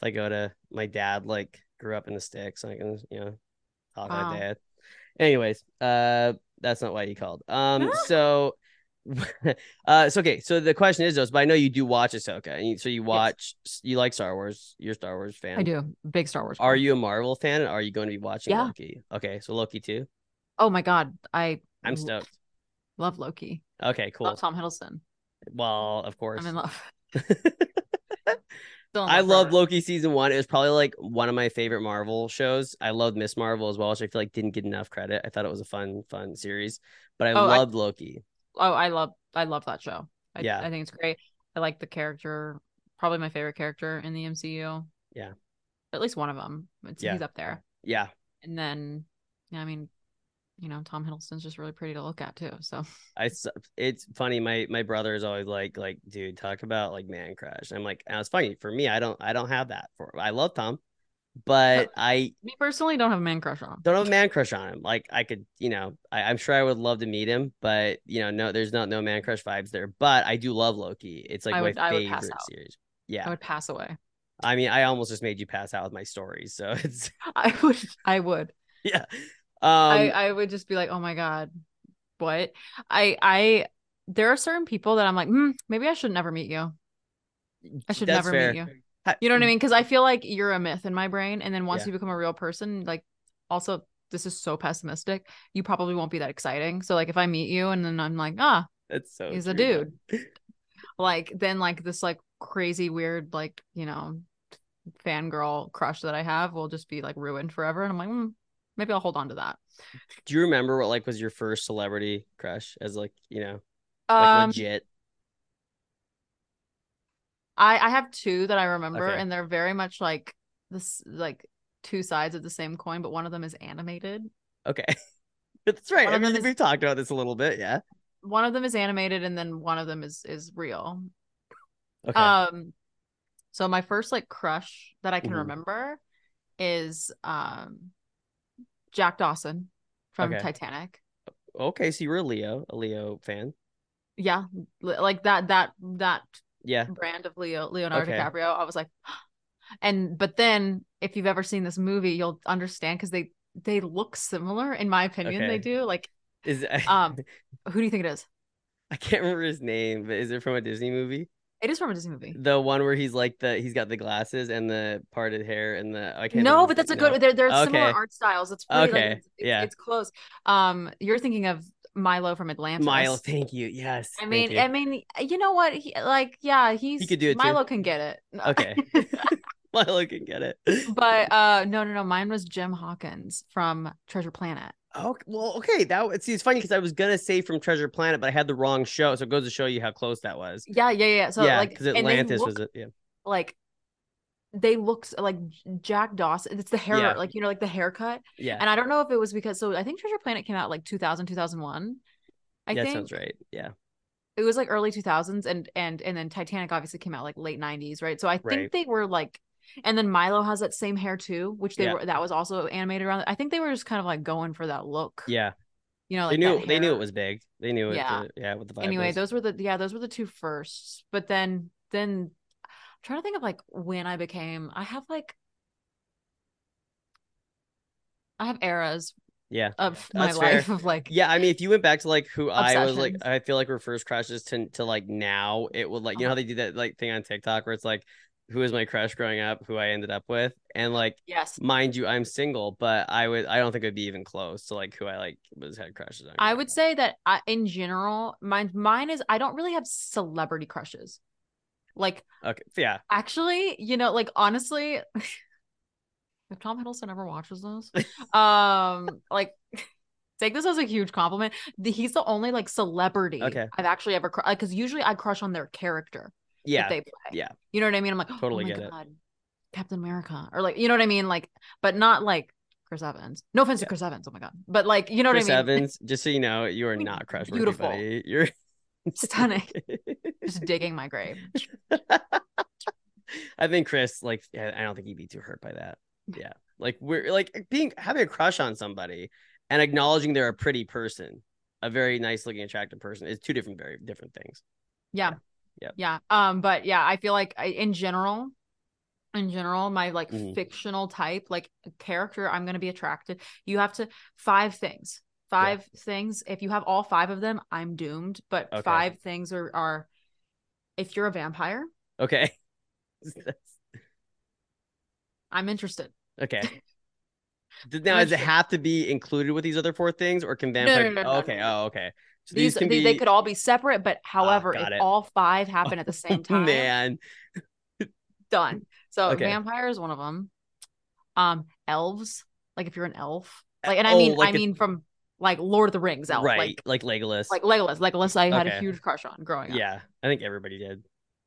If I go to my dad, like grew up in the sticks, I can you know talk Wow. dad. Anyways, uh, that's not why you called. Um, so. [LAUGHS] uh so okay so the question is though but i know you do watch ahsoka and you, so you watch you like star wars you're a star wars fan I do big Star Wars. are you a marvel fan and are you going to be watching Yeah. loki okay so loki too Oh my god, I i'm stoked love Loki. okay cool Love Tom Hiddleston. well of course I'm in love. [LAUGHS] [LAUGHS] I love. Loki season one. It was probably like one of my favorite Marvel shows. I loved Ms. Marvel as well, which I feel like didn't get enough credit. I thought it was a fun, fun series, but I Oh, I- loved Loki. Oh, I love I love that show. I, Yeah. I think it's great. I like the character. Probably my favorite character in the MCU. Yeah. At least one of them. It's, Yeah. He's up there. Yeah, And then, yeah, I mean, you know, Tom Hiddleston's just really pretty to look at too. So I. It's funny. My my brother is always like, like, dude, talk about like man crush. I'm like, and it's funny for me. I don't, I don't have that. For I love Tom, but [LAUGHS] I me personally don't have a man crush on him. don't have a man crush on him. Like I could, you know, I, I'm sure I would love to meet him, but you know, no, there's not no man crush vibes there. But I do love Loki. It's like I my would- I would pass favorite series. Yeah, I would pass away. I mean, I almost just made you pass out with my stories, so [LAUGHS] it's I would I would. [LAUGHS] yeah. Um, I, I would just be like, oh my God, what? I I there are certain people that I'm like, hmm, maybe I should never meet you. I should never fair. meet you. You know what I mean? Because I feel like you're a myth in my brain. And then once Yeah. you become a real person, like also this is so pessimistic. You probably won't be that exciting. So like if I meet you and then I'm like, ah, That's so. he's a dude. like then like this like crazy weird like you know fangirl crush that I have will just be like ruined forever. And I'm like, hmm, maybe I'll hold on to that. Do you remember what like was your first celebrity crush as like you know like Um, legit? I I have two that I remember, Okay. and they're very much like this like two sides of the same coin, but one of them is animated. Okay, [LAUGHS] that's right. one I mean, is- we've talked about this a little bit. Yeah. One of them is animated, and then one of them is is real. Okay. Um, so my first like crush that I can Mhm. remember is um Jack Dawson from Okay. Titanic. okay. So you were a Leo, a Leo fan. Yeah, like that that that Yeah. brand of Leo Leonardo Okay. DiCaprio. I was like, [GASPS] and but then if you've ever seen this movie, you'll understand because they they look similar in my opinion. They do. Like, Is um, [LAUGHS] who do you think it is? I can't remember his name, but is it from a Disney movie? It is from a Disney movie. The one where he's like the he's got the glasses and the parted hair and the I can't. No, remember but that's a good. They're they're similar art styles. It's really, Okay, it's, it's- yeah. it's close. Um, you're thinking of Milo from Atlantis. Milo, Thank you. Yes. I mean. I mean, you know what? He, like, yeah, he's he could do it too. Milo can get it. No. Okay. [LAUGHS] [LAUGHS] Milo can get it. but uh, no, no, no. Mine was Jim Hawkins from Treasure Planet. Oh well, okay. That would see. It's funny because I was gonna say from Treasure Planet, but I had the wrong show, so it goes to show you how close that was. Yeah, yeah, yeah. So yeah, like, because Atlantis look was it. Yeah. like they look like Jack Dawson. It's the hair, Yeah. like you know, like the haircut. Yeah. And I don't know if it was because so I think Treasure Planet came out like 2000, 2001. I yeah, think sounds right. Yeah. it was like early 2000s and and and then Titanic obviously came out like late 90s, right? So I think Right. they were like and then Milo has that same hair too, which they Yeah. were that was also animated around. I think they were just kind of like going for that look. Yeah. You know, they knew they knew it was big. They knew it. Yeah. yeah. What the vibe anyway was. those were the yeah those were the two firsts but then then I'm trying to think of like when i became i have like i have eras yeah. of my fair. life of like Yeah, I mean, if you went back to like who I was like, I feel like first crushes to to like now, it would like you know how uh-huh. they do that like thing on TikTok where it's like, who was my crush growing up, who I ended up with, and like, yes mind you, I'm single, but I would I don't think it'd be even close to like who I like was had crushes on. i would up. say that I, in general mine mine is i don't really have celebrity crushes like okay, yeah, actually you know like honestly [LAUGHS] if tom hiddleston ever watches this [LAUGHS] um like [LAUGHS] take this as a huge compliment he's the only like celebrity Okay. i've actually ever because usually i crush on their character yeah, they play yeah. you know what i mean i'm like oh Totally oh get it. captain america or like you know what i mean like but not like chris evans no offense Yeah. to chris evans oh my god but like you know Chris what i mean Evans, just so you know, you are not crush beautiful. [LAUGHS] You're Stunning. [LAUGHS] just digging my grave [LAUGHS] I think Chris, like, I don't think he'd be too hurt by that. Yeah, like we're like being having a crush on somebody and acknowledging they're a pretty person, a very nice looking, attractive person, is two different, very different things. yeah Yeah. Yeah yeah um but yeah i feel like I, in general in general my like Mhm. fictional type like character i'm going to be attracted you have to five things five things if you have all five of them i'm doomed but Okay. five things are are if you're a vampire Okay. [LAUGHS] i'm interested okay. [LAUGHS] Does- Now, does it have to be included with these other four things, or can vampire? no, no, oh, no, okay. Oh, okay. So these, these, can they, be. they could all be separate but however got if it. all five happen at the [LAUGHS] same time Man, [LAUGHS] Done. So Okay. vampire is one of them. Um, elves. Like if you're an elf, like, and I Oh, mean, like I a- mean from like Lord of the Rings elf, right, like like, Legolas. like Legolas. Legolas, I had a huge crush on growing up. yeah, I think everybody did.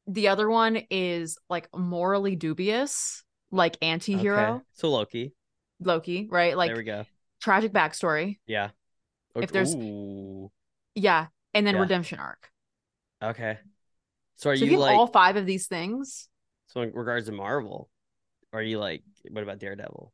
The other one is like morally dubious, like anti-hero Okay. So Loki. Loki, right? Like there we go. tragic backstory. Yeah. If there's- Ooh, Yeah, and then Yeah. redemption arc. okay. So are So you you like all five of these things, so in regards to Marvel? Are you like what about Daredevil?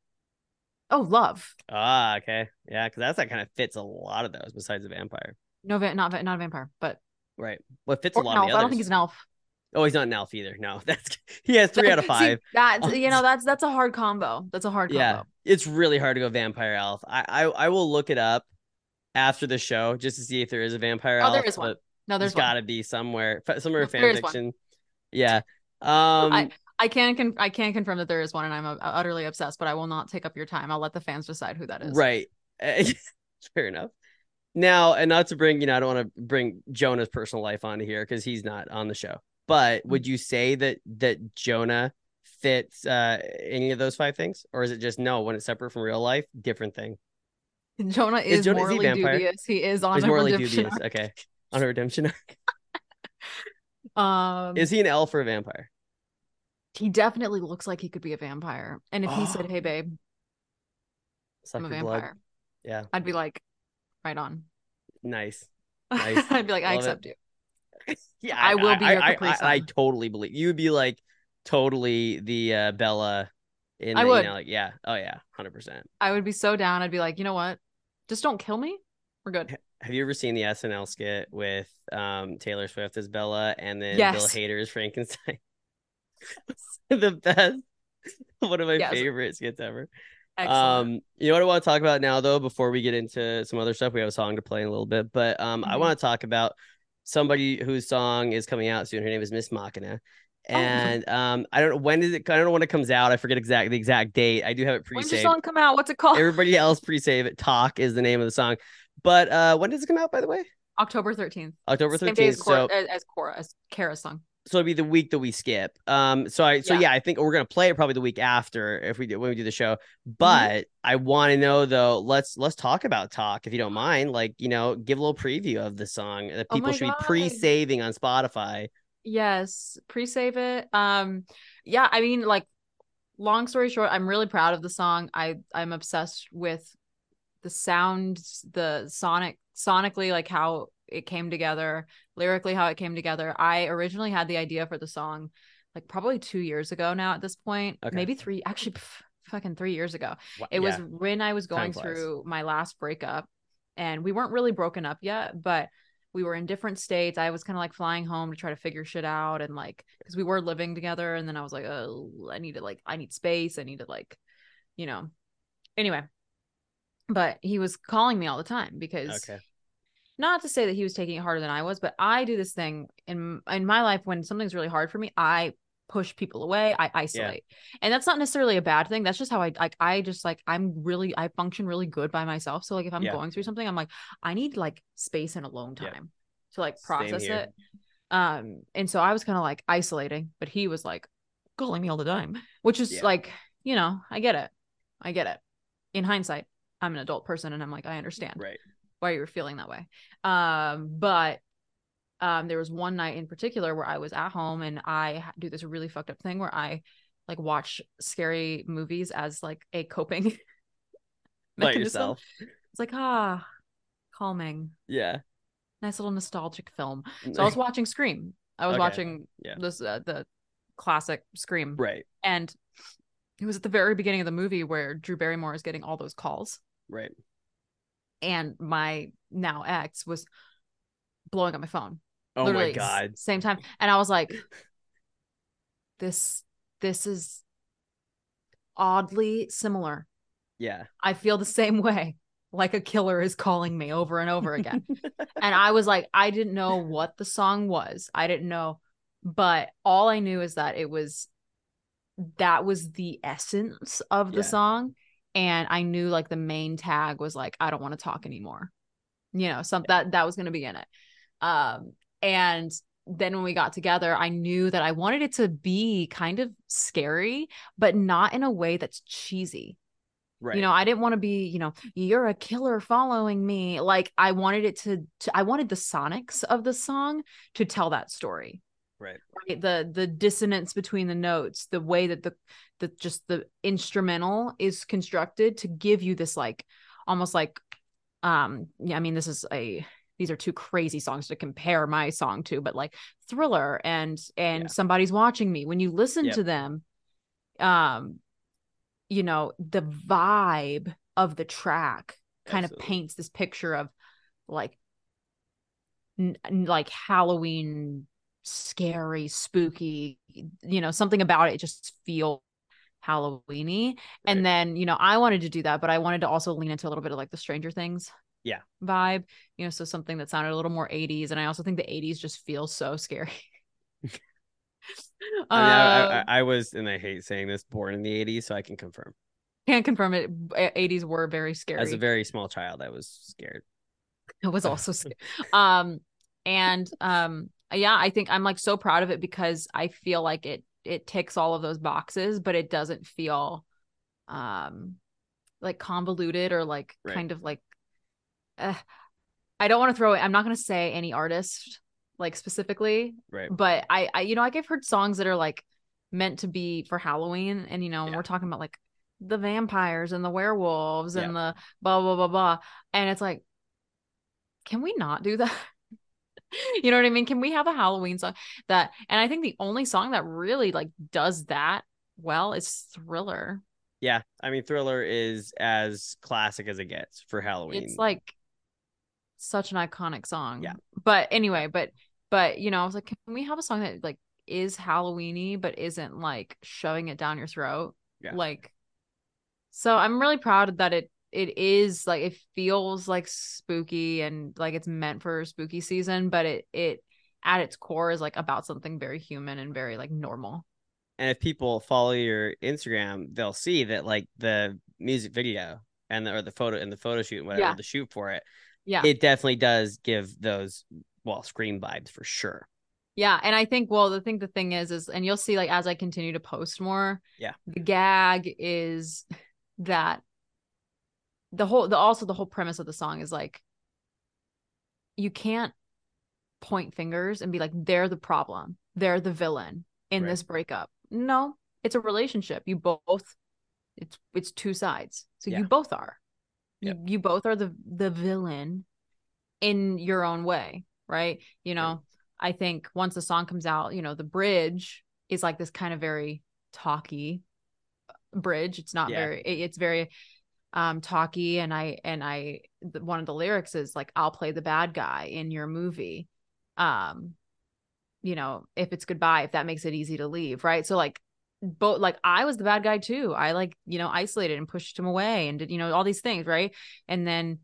oh, love. Ah, okay. Yeah, because that's that kind of fits a lot of those besides the vampire. No, va- not va- not a vampire, but Right. Well, it fits or a lot an of elf. the I don't think he's an elf. Oh, he's not an elf either. No, [LAUGHS] that's he has three out of See, five. that you know, [LAUGHS] that's that's a hard combo. That's a hard combo. yeah, it's really hard to go vampire elf. I, I I will look it up after the show just to see if there is a vampire Oh, there is one. No, there's there's got to be somewhere, somewhere in There fan is one. fiction. Yeah. Um. I I can con- I can confirm that there is one, and I'm uh, utterly obsessed. But I will not take up your time. I'll let the fans decide who that is. Right. [LAUGHS] Fair enough. Now, and not to bring, you know, I don't want to bring Jonah's personal life onto here because he's not on the show. But would you say that that Jonah fits uh any of those five things, or is it just no? When it's separate from real life, different thing. Jonah Is is, Jonah- is he morally vampire? dubious. He is on He's a morally redemption dubious. arc. Okay, on a redemption. arc. [LAUGHS] Um, Is he an elf or a vampire? he definitely looks like he could be a vampire. And if he said. "Hey, [GASPS] babe, Suck I'm a your blood. vampire," Yeah, I'd be like, "Right on." nice. Nice. [LAUGHS] I'd be like, "I Love it. accept you." [LAUGHS] Yeah, I will be your I, Capri I, I, I totally believe you would be like totally the uh, Bella. In I the, would. You know, like, yeah. Oh yeah. Hundred percent. I would be so down. I'd be like, "You know what? Just don't kill me. We're good." Have you ever seen the SNL skit with um Taylor Swift as Bella and then Yes. Bill Hader as Frankenstein? [LAUGHS] the best. One of my Yes. favorite skits ever. Excellent. Um, you know what I want to talk about now though, before we get into some other stuff, we have a song to play in a little bit, but um, I Mhm. want to talk about somebody whose song is coming out soon. Her name is Miss Machina. Oh. And um, I don't know when is it. I don't know when it comes out. I forget exact the exact date. I do have it When's your pre-saved. song come out? What's it called? Everybody else pre-save it. Talk is the name of the song. But uh, when does it come out? By the way, October thirteenth. October thirteenth. So as, as Cora, as Kara's song. so it'll be the week that we skip. Um, so I so Yeah. yeah, I think we're gonna play it probably the week after if we do when we do the show. Mm-hmm. But I want to know though. Let's let's talk about talk if you don't mind. Like you know, give a little preview of the song that Oh people my should God. be pre-saving on Spotify. Yes, pre-save it. Um, yeah, I mean, like, long story short, I'm really proud of the song. I I'm obsessed with the sound, the sonic, sonically, like how it came together, lyrically how it came together. I originally had the idea for the song, like probably two years ago now. At this point, Okay. maybe three, actually, [LAUGHS] pff, fucking three years ago. It was when I was going through my last breakup, and we weren't really broken up yet, but we were in different states. I was kind of like flying home to try to figure shit out, and like because we were living together, and then I was like, oh, I need to like, I need space. I need to like, you know. Anyway, but he was calling me all the time because okay. not to say that he was taking it harder than I was, but I do this thing in in my life when something's really hard for me, I push people away, I isolate. And that's not necessarily a bad thing. That's just how I like I just like I'm really I function really good by myself. So like if I'm Yeah. going through something, I'm like I need like space and alone Yeah. time to like process it. Um and so I was kind of like isolating, but he was like calling me all the time, which is Yeah. like, you know, I get it. I get it. In hindsight, I'm an adult person and I'm like I understand Right. why you were feeling that way. Um, but um, there was one night in particular where I was at home and I do this really fucked up thing where I like watch scary movies as like a coping [LAUGHS] By mechanism. yourself. It's like ah, calming, Yeah. nice little nostalgic film. So I was [LAUGHS] watching Scream. I was Okay. watching Yeah. this uh, the classic Scream, right. and it was at the very beginning of the movie where Drew Barrymore is getting all those calls Right. and my now ex was blowing up my phone. Oh literally my god. Same time. And I was like, this this is oddly similar. Yeah. I feel the same way. Like a killer is calling me over and over again. [LAUGHS] and I was like, I didn't know what the song was. I didn't know, but all I knew is that it was that was the essence of the Yeah. song. And I knew like the main tag was like, I don't want to talk anymore. You know, some that that was gonna be in it. Um, and then when we got together, I knew that I wanted it to be kind of scary, but not in a way that's cheesy. Right. You know, I didn't want to be, you know, you're a killer following me. Like I wanted it to, to I wanted the sonics of the song to tell that story. right. Right. The the dissonance between the notes, the way that the the just the instrumental is constructed to give you this like almost like um yeah, I mean this is a these are two crazy songs to compare my song to, but like thriller and and Yeah. somebody's watching me. When you listen Yep. to them, um, you know, the vibe of the track kind Absolutely. of paints this picture of like n- like Halloween scary, spooky, you know, something about it just feel Halloweeny. Right. And then, you know, I wanted to do that, but I wanted to also lean into a little bit of like the Stranger Things Yeah. vibe, you know, so something that sounded a little more 80s. And I also think the 80s just feels so scary. [LAUGHS] I, mean, I, Um, I, I was, and I hate saying this, born in the 80s, so I can confirm. can't confirm it. 80s were very scary. As a very small child, I was scared. it was also [LAUGHS] scary. um and um yeah i think i'm like so proud of it because i feel like it it ticks all of those boxes but it doesn't feel um like convoluted or like Right. kind of like uh, i don't want to throw it i'm not going to say any artist like specifically Right. but I, I you know like i've heard songs that are like meant to be for halloween and you know Yeah. we're talking about like the vampires and the werewolves Yeah. and the blah blah blah blah and it's like can we not do that [LAUGHS] you know what i mean can we have a halloween song that and i think the only song that really like does that well is thriller Yeah. I mean, Thriller is as classic as it gets for Halloween. it's like such an iconic song Yeah. but anyway but but you know i was like can we have a song that like is halloweeny but isn't like shoving it down your throat Yeah. like so i'm really proud that it it is like it feels like spooky and like it's meant for spooky season but it it at its core is like about something very human and very like normal and if people follow your Instagram, they'll see that like the music video and the, or the photo and the photo shoot and whatever Yeah. the shoot for it, yeah it definitely does give those well scream vibes for sure. Yeah, and I think well, the thing the thing is is and you'll see like as I continue to post more, Yeah. The gag is [LAUGHS] that the whole the also the whole premise of the song is like you can't point fingers and be like they're the problem. They're the villain in Right. this breakup. No, it's a relationship. You both it's it's two sides. So Yeah. you both are. You, Yep. you both are the the villain in your own way, right? You know, I think once the song comes out, you know, the bridge is like this kind of very talky bridge. It's not Yeah. very it- it's very um talky and I and I the, one of the lyrics is like I'll play the bad guy in your movie. Um you know, if it's goodbye, if that makes it easy to leave, right? So like both like I was the bad guy too. I like, you know, isolated and pushed him away and did, you know, all these things, right? And then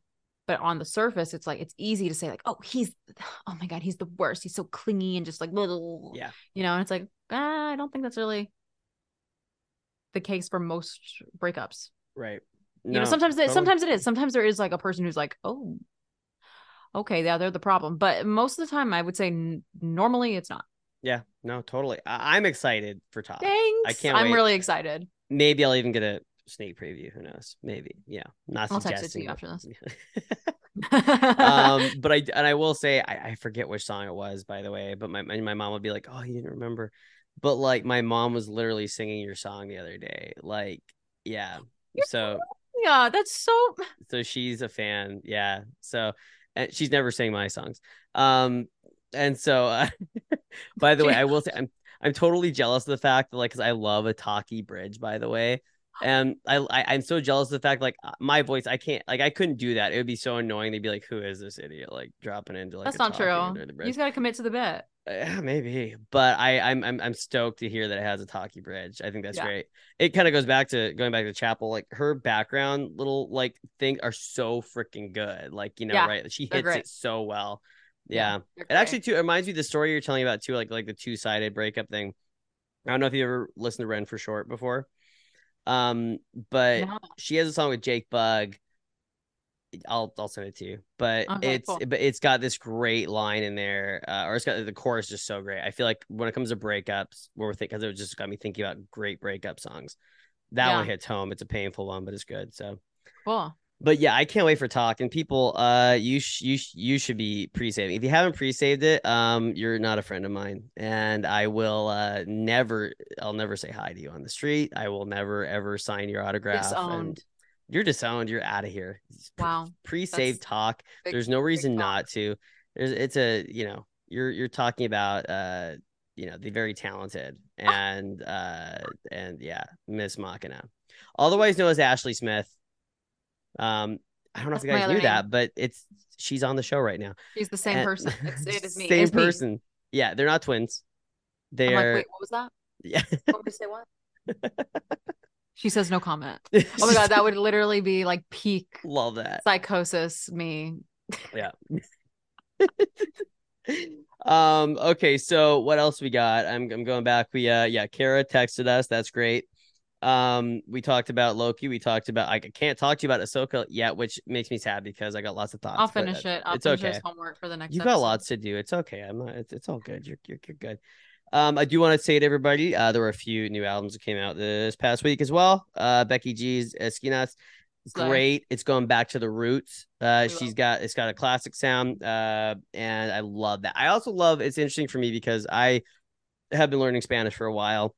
but on the surface, it's like it's easy to say, like, oh, he's [SIGHS] oh my god, he's the worst. He's so clingy and just like little Yeah. you know, and it's like, ah, I don't think that's really the case for most breakups. Right. You know, No, sometimes it, sometimes it is. Sometimes there is like a person who's like, oh, okay, yeah, they're the problem. But most of the time, I would say n- normally it's not. Yeah. No, totally. I- I'm excited for Todd. Thanks. I can't I'm wait. really excited. Maybe I'll even get a sneak preview. Who knows? Maybe. Yeah. Not I'll text it to suggesting you after this. [LAUGHS] um, [LAUGHS] but I and I will say I, I forget which song it was, by the way. But my my mom would be like, "Oh, you didn't remember," but like my mom was literally singing your song the other day. Like, yeah. So yeah, that's so. so she's a fan. Yeah. So and she's never sang my songs. Um, and so uh, [LAUGHS] by the way, I will say I'm I'm totally jealous of the fact that like because I love a talkie bridge, by the way. And I, I I'm so jealous of the fact like uh, my voice I can't like I couldn't do that. It would be so annoying. They'd be like, "Who is this idiot?" Like dropping into like That's not true. You just gotta commit to the bit. Yeah, maybe, but I I'm, I'm I'm stoked to hear that it has a talkie bridge. I think that's Yeah. great. It kind of goes back to going back to Chappell. Like her background little like thing are so freaking good. Like you know, Yeah, right? She hits it so well. Yeah, Yeah, They're it actually too it reminds me of the story you're telling about too, like like the two sided breakup thing. I don't know if you ever listened to renforshort before, um, but No. she has a song with Jake Bugg I'll I'll send it to you. But Okay, it's cool. but it's got this great line in there, uh, or it's got the chorus just so great. I feel like when it comes to breakups, where we're thinking, because it just got me thinking about great breakup songs. That one hits home. It's a painful one, but it's good. So, Cool. But yeah, I can't wait for talk. And people, uh, you sh- you sh- you should be pre-saving. If you haven't pre-saved it, um, you're not a friend of mine, and I will uh never, I'll never say hi to you on the street. I will never ever sign your autograph. Disowned. You're disowned. You're out of here. Wow. Pre-save talk. big- There's no reason not to. There's it's a you know you're you're talking about uh you know the very talented and uh and yeah Miss Machina, otherwise known as Ashleigh Smith. Um, I don't know if you guys knew name. that, but it's she's on the show right now. She's the same And- person. It's, it is [LAUGHS] me. Same It's me. person. Yeah, they're not twins. They're like, wait, what was that? [LAUGHS] yeah. Want me say what? [LAUGHS] She says no comment. Oh my god, that would literally be like peak love that. psychosis. Me. Yeah. um okay so what else we got i'm i'm going back we uh yeah kara texted us that's great um we talked about loki we talked about i can't talk to you about ahsoka yet which makes me sad because i got lots of thoughts I'll finish it. I'll it's finish okay. homework for the next. you've got lots to do. It's okay. I'm not it's, it's all good. You're, you're, you're good. Um i do want to say to everybody uh there were a few new albums that came out this past week as well. Uh becky g's ski great. It's going back to the roots. Uh she's got it's got a classic sound uh and i love that. I also love it's interesting for me because i have been learning spanish for a while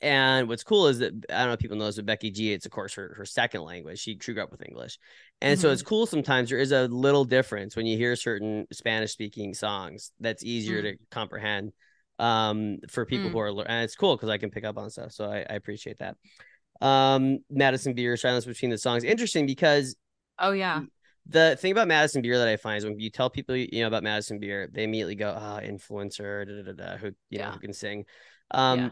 and what's cool is that I don't know if people know this, but Becky G, it's of course her, her second language. She grew up with English. And so Mhm. it's cool sometimes there is a little difference when you hear certain Spanish speaking songs that's easier Mm. to comprehend um for people Mm. who are and it's cool because I can pick up on stuff. So I, I appreciate that. Um Madison Beer, silence between the songs. Interesting because Oh yeah. the thing about Madison Beer that I find is when you tell people you know about Madison Beer, they immediately go, "Ah, influencer, da, da, da, da, who you know who can sing." Um, Yeah.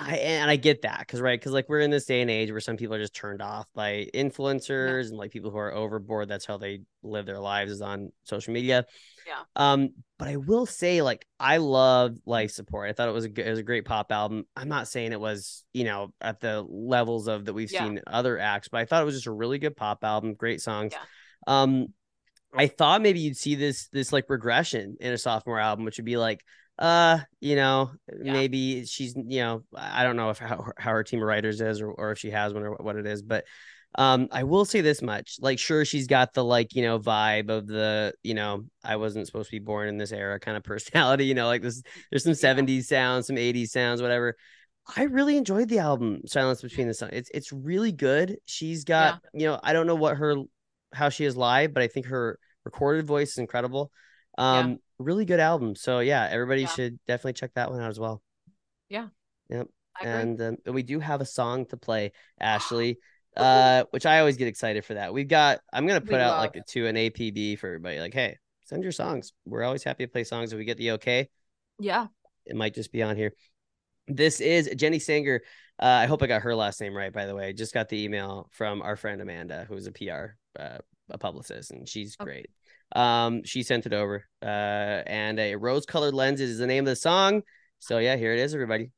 I and I get that because right because like we're in this day and age where some people are just turned off by influencers and like people who are overboard. That's how they live their lives is on social media. Yeah. Um, but I will say like I love Life Support. I thought it was a good, it was a great pop album. I'm not saying it was you know at the levels of that we've Yeah. seen other acts, but I thought it was just a really good pop album. Great songs. Yeah. Um, I thought maybe you'd see this this like regression in a sophomore album, which would be like, uh, you know, Yeah. maybe she's, you know, I don't know if how, how her team of writers is or, or if she has one or what it is, but um, I will say this much, like, sure, she's got the like, you know, vibe of the, you know, I wasn't supposed to be born in this era kind of [LAUGHS] personality, you know, like this, there's some Yeah. 70s sounds, some 80s sounds, whatever. I really enjoyed the album Silence Between the Sun. It's it's really good. She's got, you know, I don't know what her how she is live, but I think her recorded voice is incredible. Um, really good album. So yeah, everybody Yeah. should definitely check that one out as well. Yeah. agree. And um, we do have a song to play, [GASPS] Ashleigh. Uh, which I always get excited for that. We've got. I'm gonna We put out like a to an APB for everybody. Like, hey, send your songs. We're always happy to play songs if we get the okay. yeah. It might just be on here. This is Jenny Sanger. Uh, I hope I got her last name right. By the way, just got the email from our friend Amanda, who's a PR, uh, a publicist, and she's Okay. great. Um, she sent it over. Uh, and a rose-colored lenses is the name of the song. So yeah, here it is, everybody.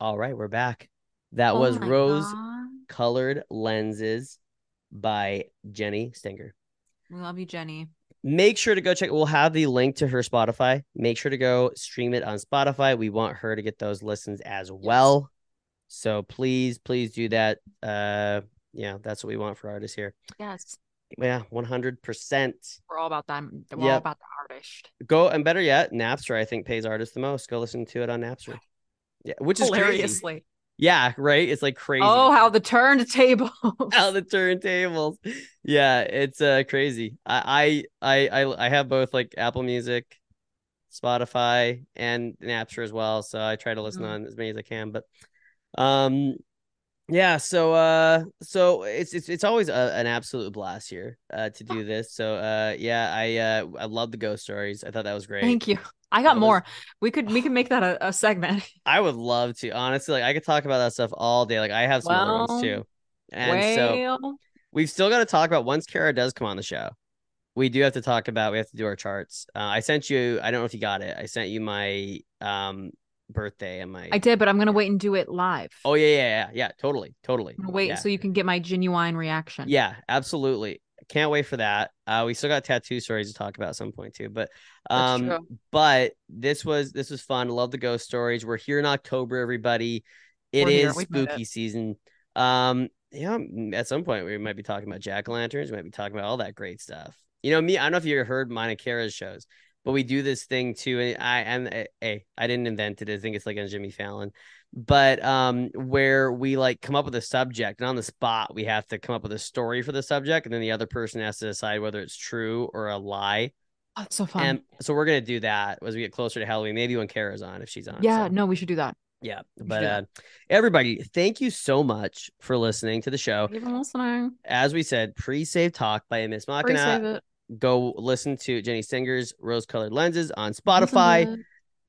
All right, we're back. That Oh was Rose God. Colored Lenses by Jenny Stenger. We love you, Jenny. Make sure to go check. We'll have the link to her Spotify. Make sure to go stream it on Spotify. We want her to get those listens as well. So please, please do that. Uh, yeah, that's what we want for artists here. Yes. Yeah, one hundred percent. We're all about that. We're all about the artist. Go and better yet, Napster. I think pays artists the most. Go listen to it on Napster. Yeah, which is crazy. Yeah, right. It's like crazy. Oh, how the turntables. [LAUGHS] how the turntables. Yeah, it's uh crazy. I I I I have both like Apple Music, Spotify, and Napster as well. So I try to listen Mm. on as many as I can. But um yeah, so uh so it's it's it's always a, an absolute blast here uh to do this. So uh yeah, I uh I love the ghost stories. I thought that was great. Thank you. I got That was- more. We could we could make that a, a segment. [LAUGHS] I would love to. Honestly, like I could talk about that stuff all day. Like I have some other ones too. And so we've still got to talk about once Kara does come on the show. We do have to talk about. We have to do our charts. Uh, I sent you. I don't know if you got it. I sent you my um birthday and my. I did, but I'm gonna wait and do it live. Oh yeah, yeah, yeah, yeah. Totally, totally. I'm wait yeah. so you can get my genuine reaction. Yeah, absolutely. Can't wait for that. Uh, we still got tattoo stories to talk about at some point too. But um, but this was this was fun. Love the ghost stories. We're here in October, everybody. It We're is spooky season. Um, yeah, at some point we might be talking about jack o' lanterns. We might be talking about all that great stuff. You know, me. I don't know if you heard Kara's shows, but we do this thing too. And I and hey, I didn't invent it. I think it's like on Jimmy Fallon, but um, where we like come up with a subject and on the spot we have to come up with a story for the subject, and then the other person has to decide whether it's true or a lie. Oh, it's so fun. And so we're gonna do that as we get closer to Halloween. Maybe when Kara's on, if she's on. yeah, So, no, we should do that. yeah. But uh, everybody, thank you so much for listening to the show. Even listening. As we said, pre-save talk by Miss Machina. Go listen to Jenny Singer's Rose-Colored Lenses on Spotify.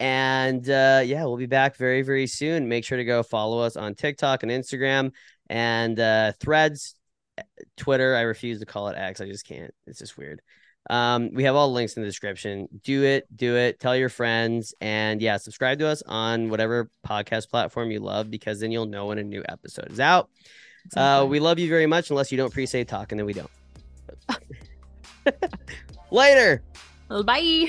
And uh, yeah, we'll be back very, very soon. Make sure to go follow us on TikTok and Instagram and uh, Threads, Twitter. I refuse to call it X. I just can't. It's just weird. Um, we have all the links in the description. Do it, do it. Tell your friends, and yeah, subscribe to us on whatever podcast platform you love because then you'll know when a new episode is out. Uh, we love you very much, unless you don't pre-save talk, and then we don't. [LAUGHS] Later. Bye.